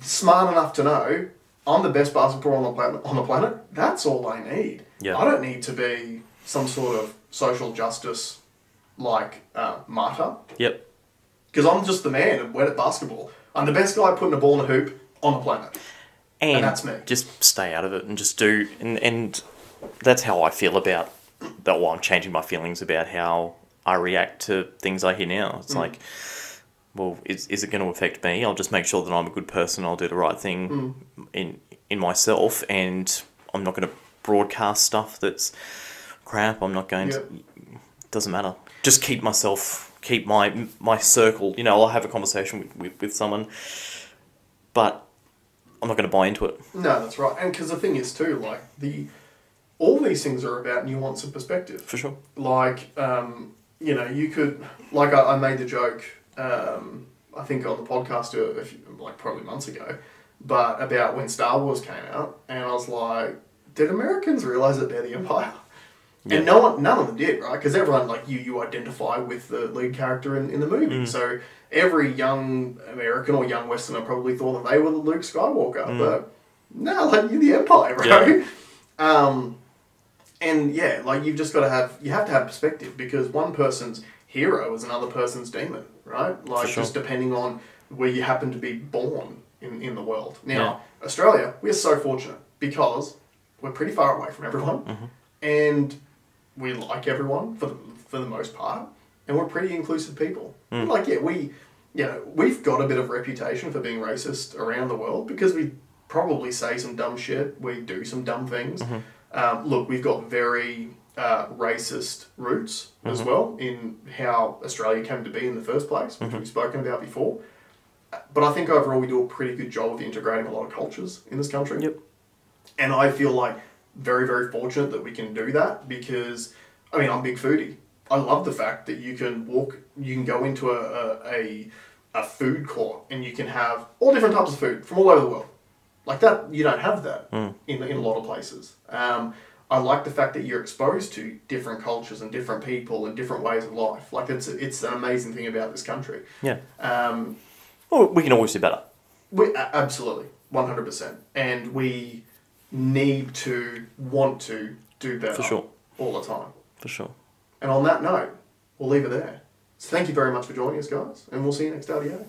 smart enough to know I'm the best basketballer on the planet. On the planet, that's all I need. Yeah. I don't need to be some sort of social justice like uh, martyr Yep. because I'm just the man of wet at basketball. I'm the best guy putting a ball in a hoop on the planet. And, that's me. just stay out of it and just do and and that's how I feel about that. Well, I'm changing my feelings about how I react to things I hear now. It's like, well, is, is it going to affect me? I'll just make sure that I'm a good person. I'll do the right thing in in myself, and I'm not going to broadcast stuff that's crap. I'm not going Yep. to. Doesn't matter. Just keep myself, keep my my circle. You know, I'll have a conversation with, with, with someone, but I'm not going to buy into it. No, that's right. And because the thing is too, like the all these things are about nuance and perspective. For sure. Like, um, you know, you could like I, I made the joke. Um, I think on the podcast a, a few, like probably months ago, but about when Star Wars came out, and I was like, did Americans realize that they're the Empire? Yeah. And no one, none of them did, right? Because everyone, like you, you identify with the lead character in, in the movie. Mm. So every young American or young Westerner probably thought that they were the Luke Skywalker, Mm. but no, like you're the Empire, right? Um, and yeah, like you've just got to have you have to have perspective because one person's hero is another person's demon, right? Like sure. just depending on where you happen to be born in, in the world. Now, Australia, we're so fortunate because we're pretty far away from everyone, Mm-hmm. and we like everyone for the, for the most part, and we're pretty inclusive people. Mm. Like yeah, we you know we've got a bit of reputation for being racist around the world because we probably say some dumb shit, we do some dumb things. Mm-hmm. Um, look, we've got very uh, racist roots as Mm-hmm. well in how Australia came to be in the first place, which we've spoken about before. But I think overall we do a pretty good job of integrating a lot of cultures in this country. Yep. And I feel like very, very fortunate that we can do that because, I mean, I'm a big foodie. I love the fact that you can walk, you can go into a, a, a, a food court and you can have all different types of food from all over the world. Like that, you don't have that in, in a lot of places. Um, I like the fact that you're exposed to different cultures and different people and different ways of life. Like it's, it's an amazing thing about this country. Yeah. Um, Well, we can always do better. we, absolutely, one hundred percent, and we need to want to do better For sure. all the time. For sure. And on that note, we'll leave it there. So thank you very much for joining us, guys, and we'll see you next Audio.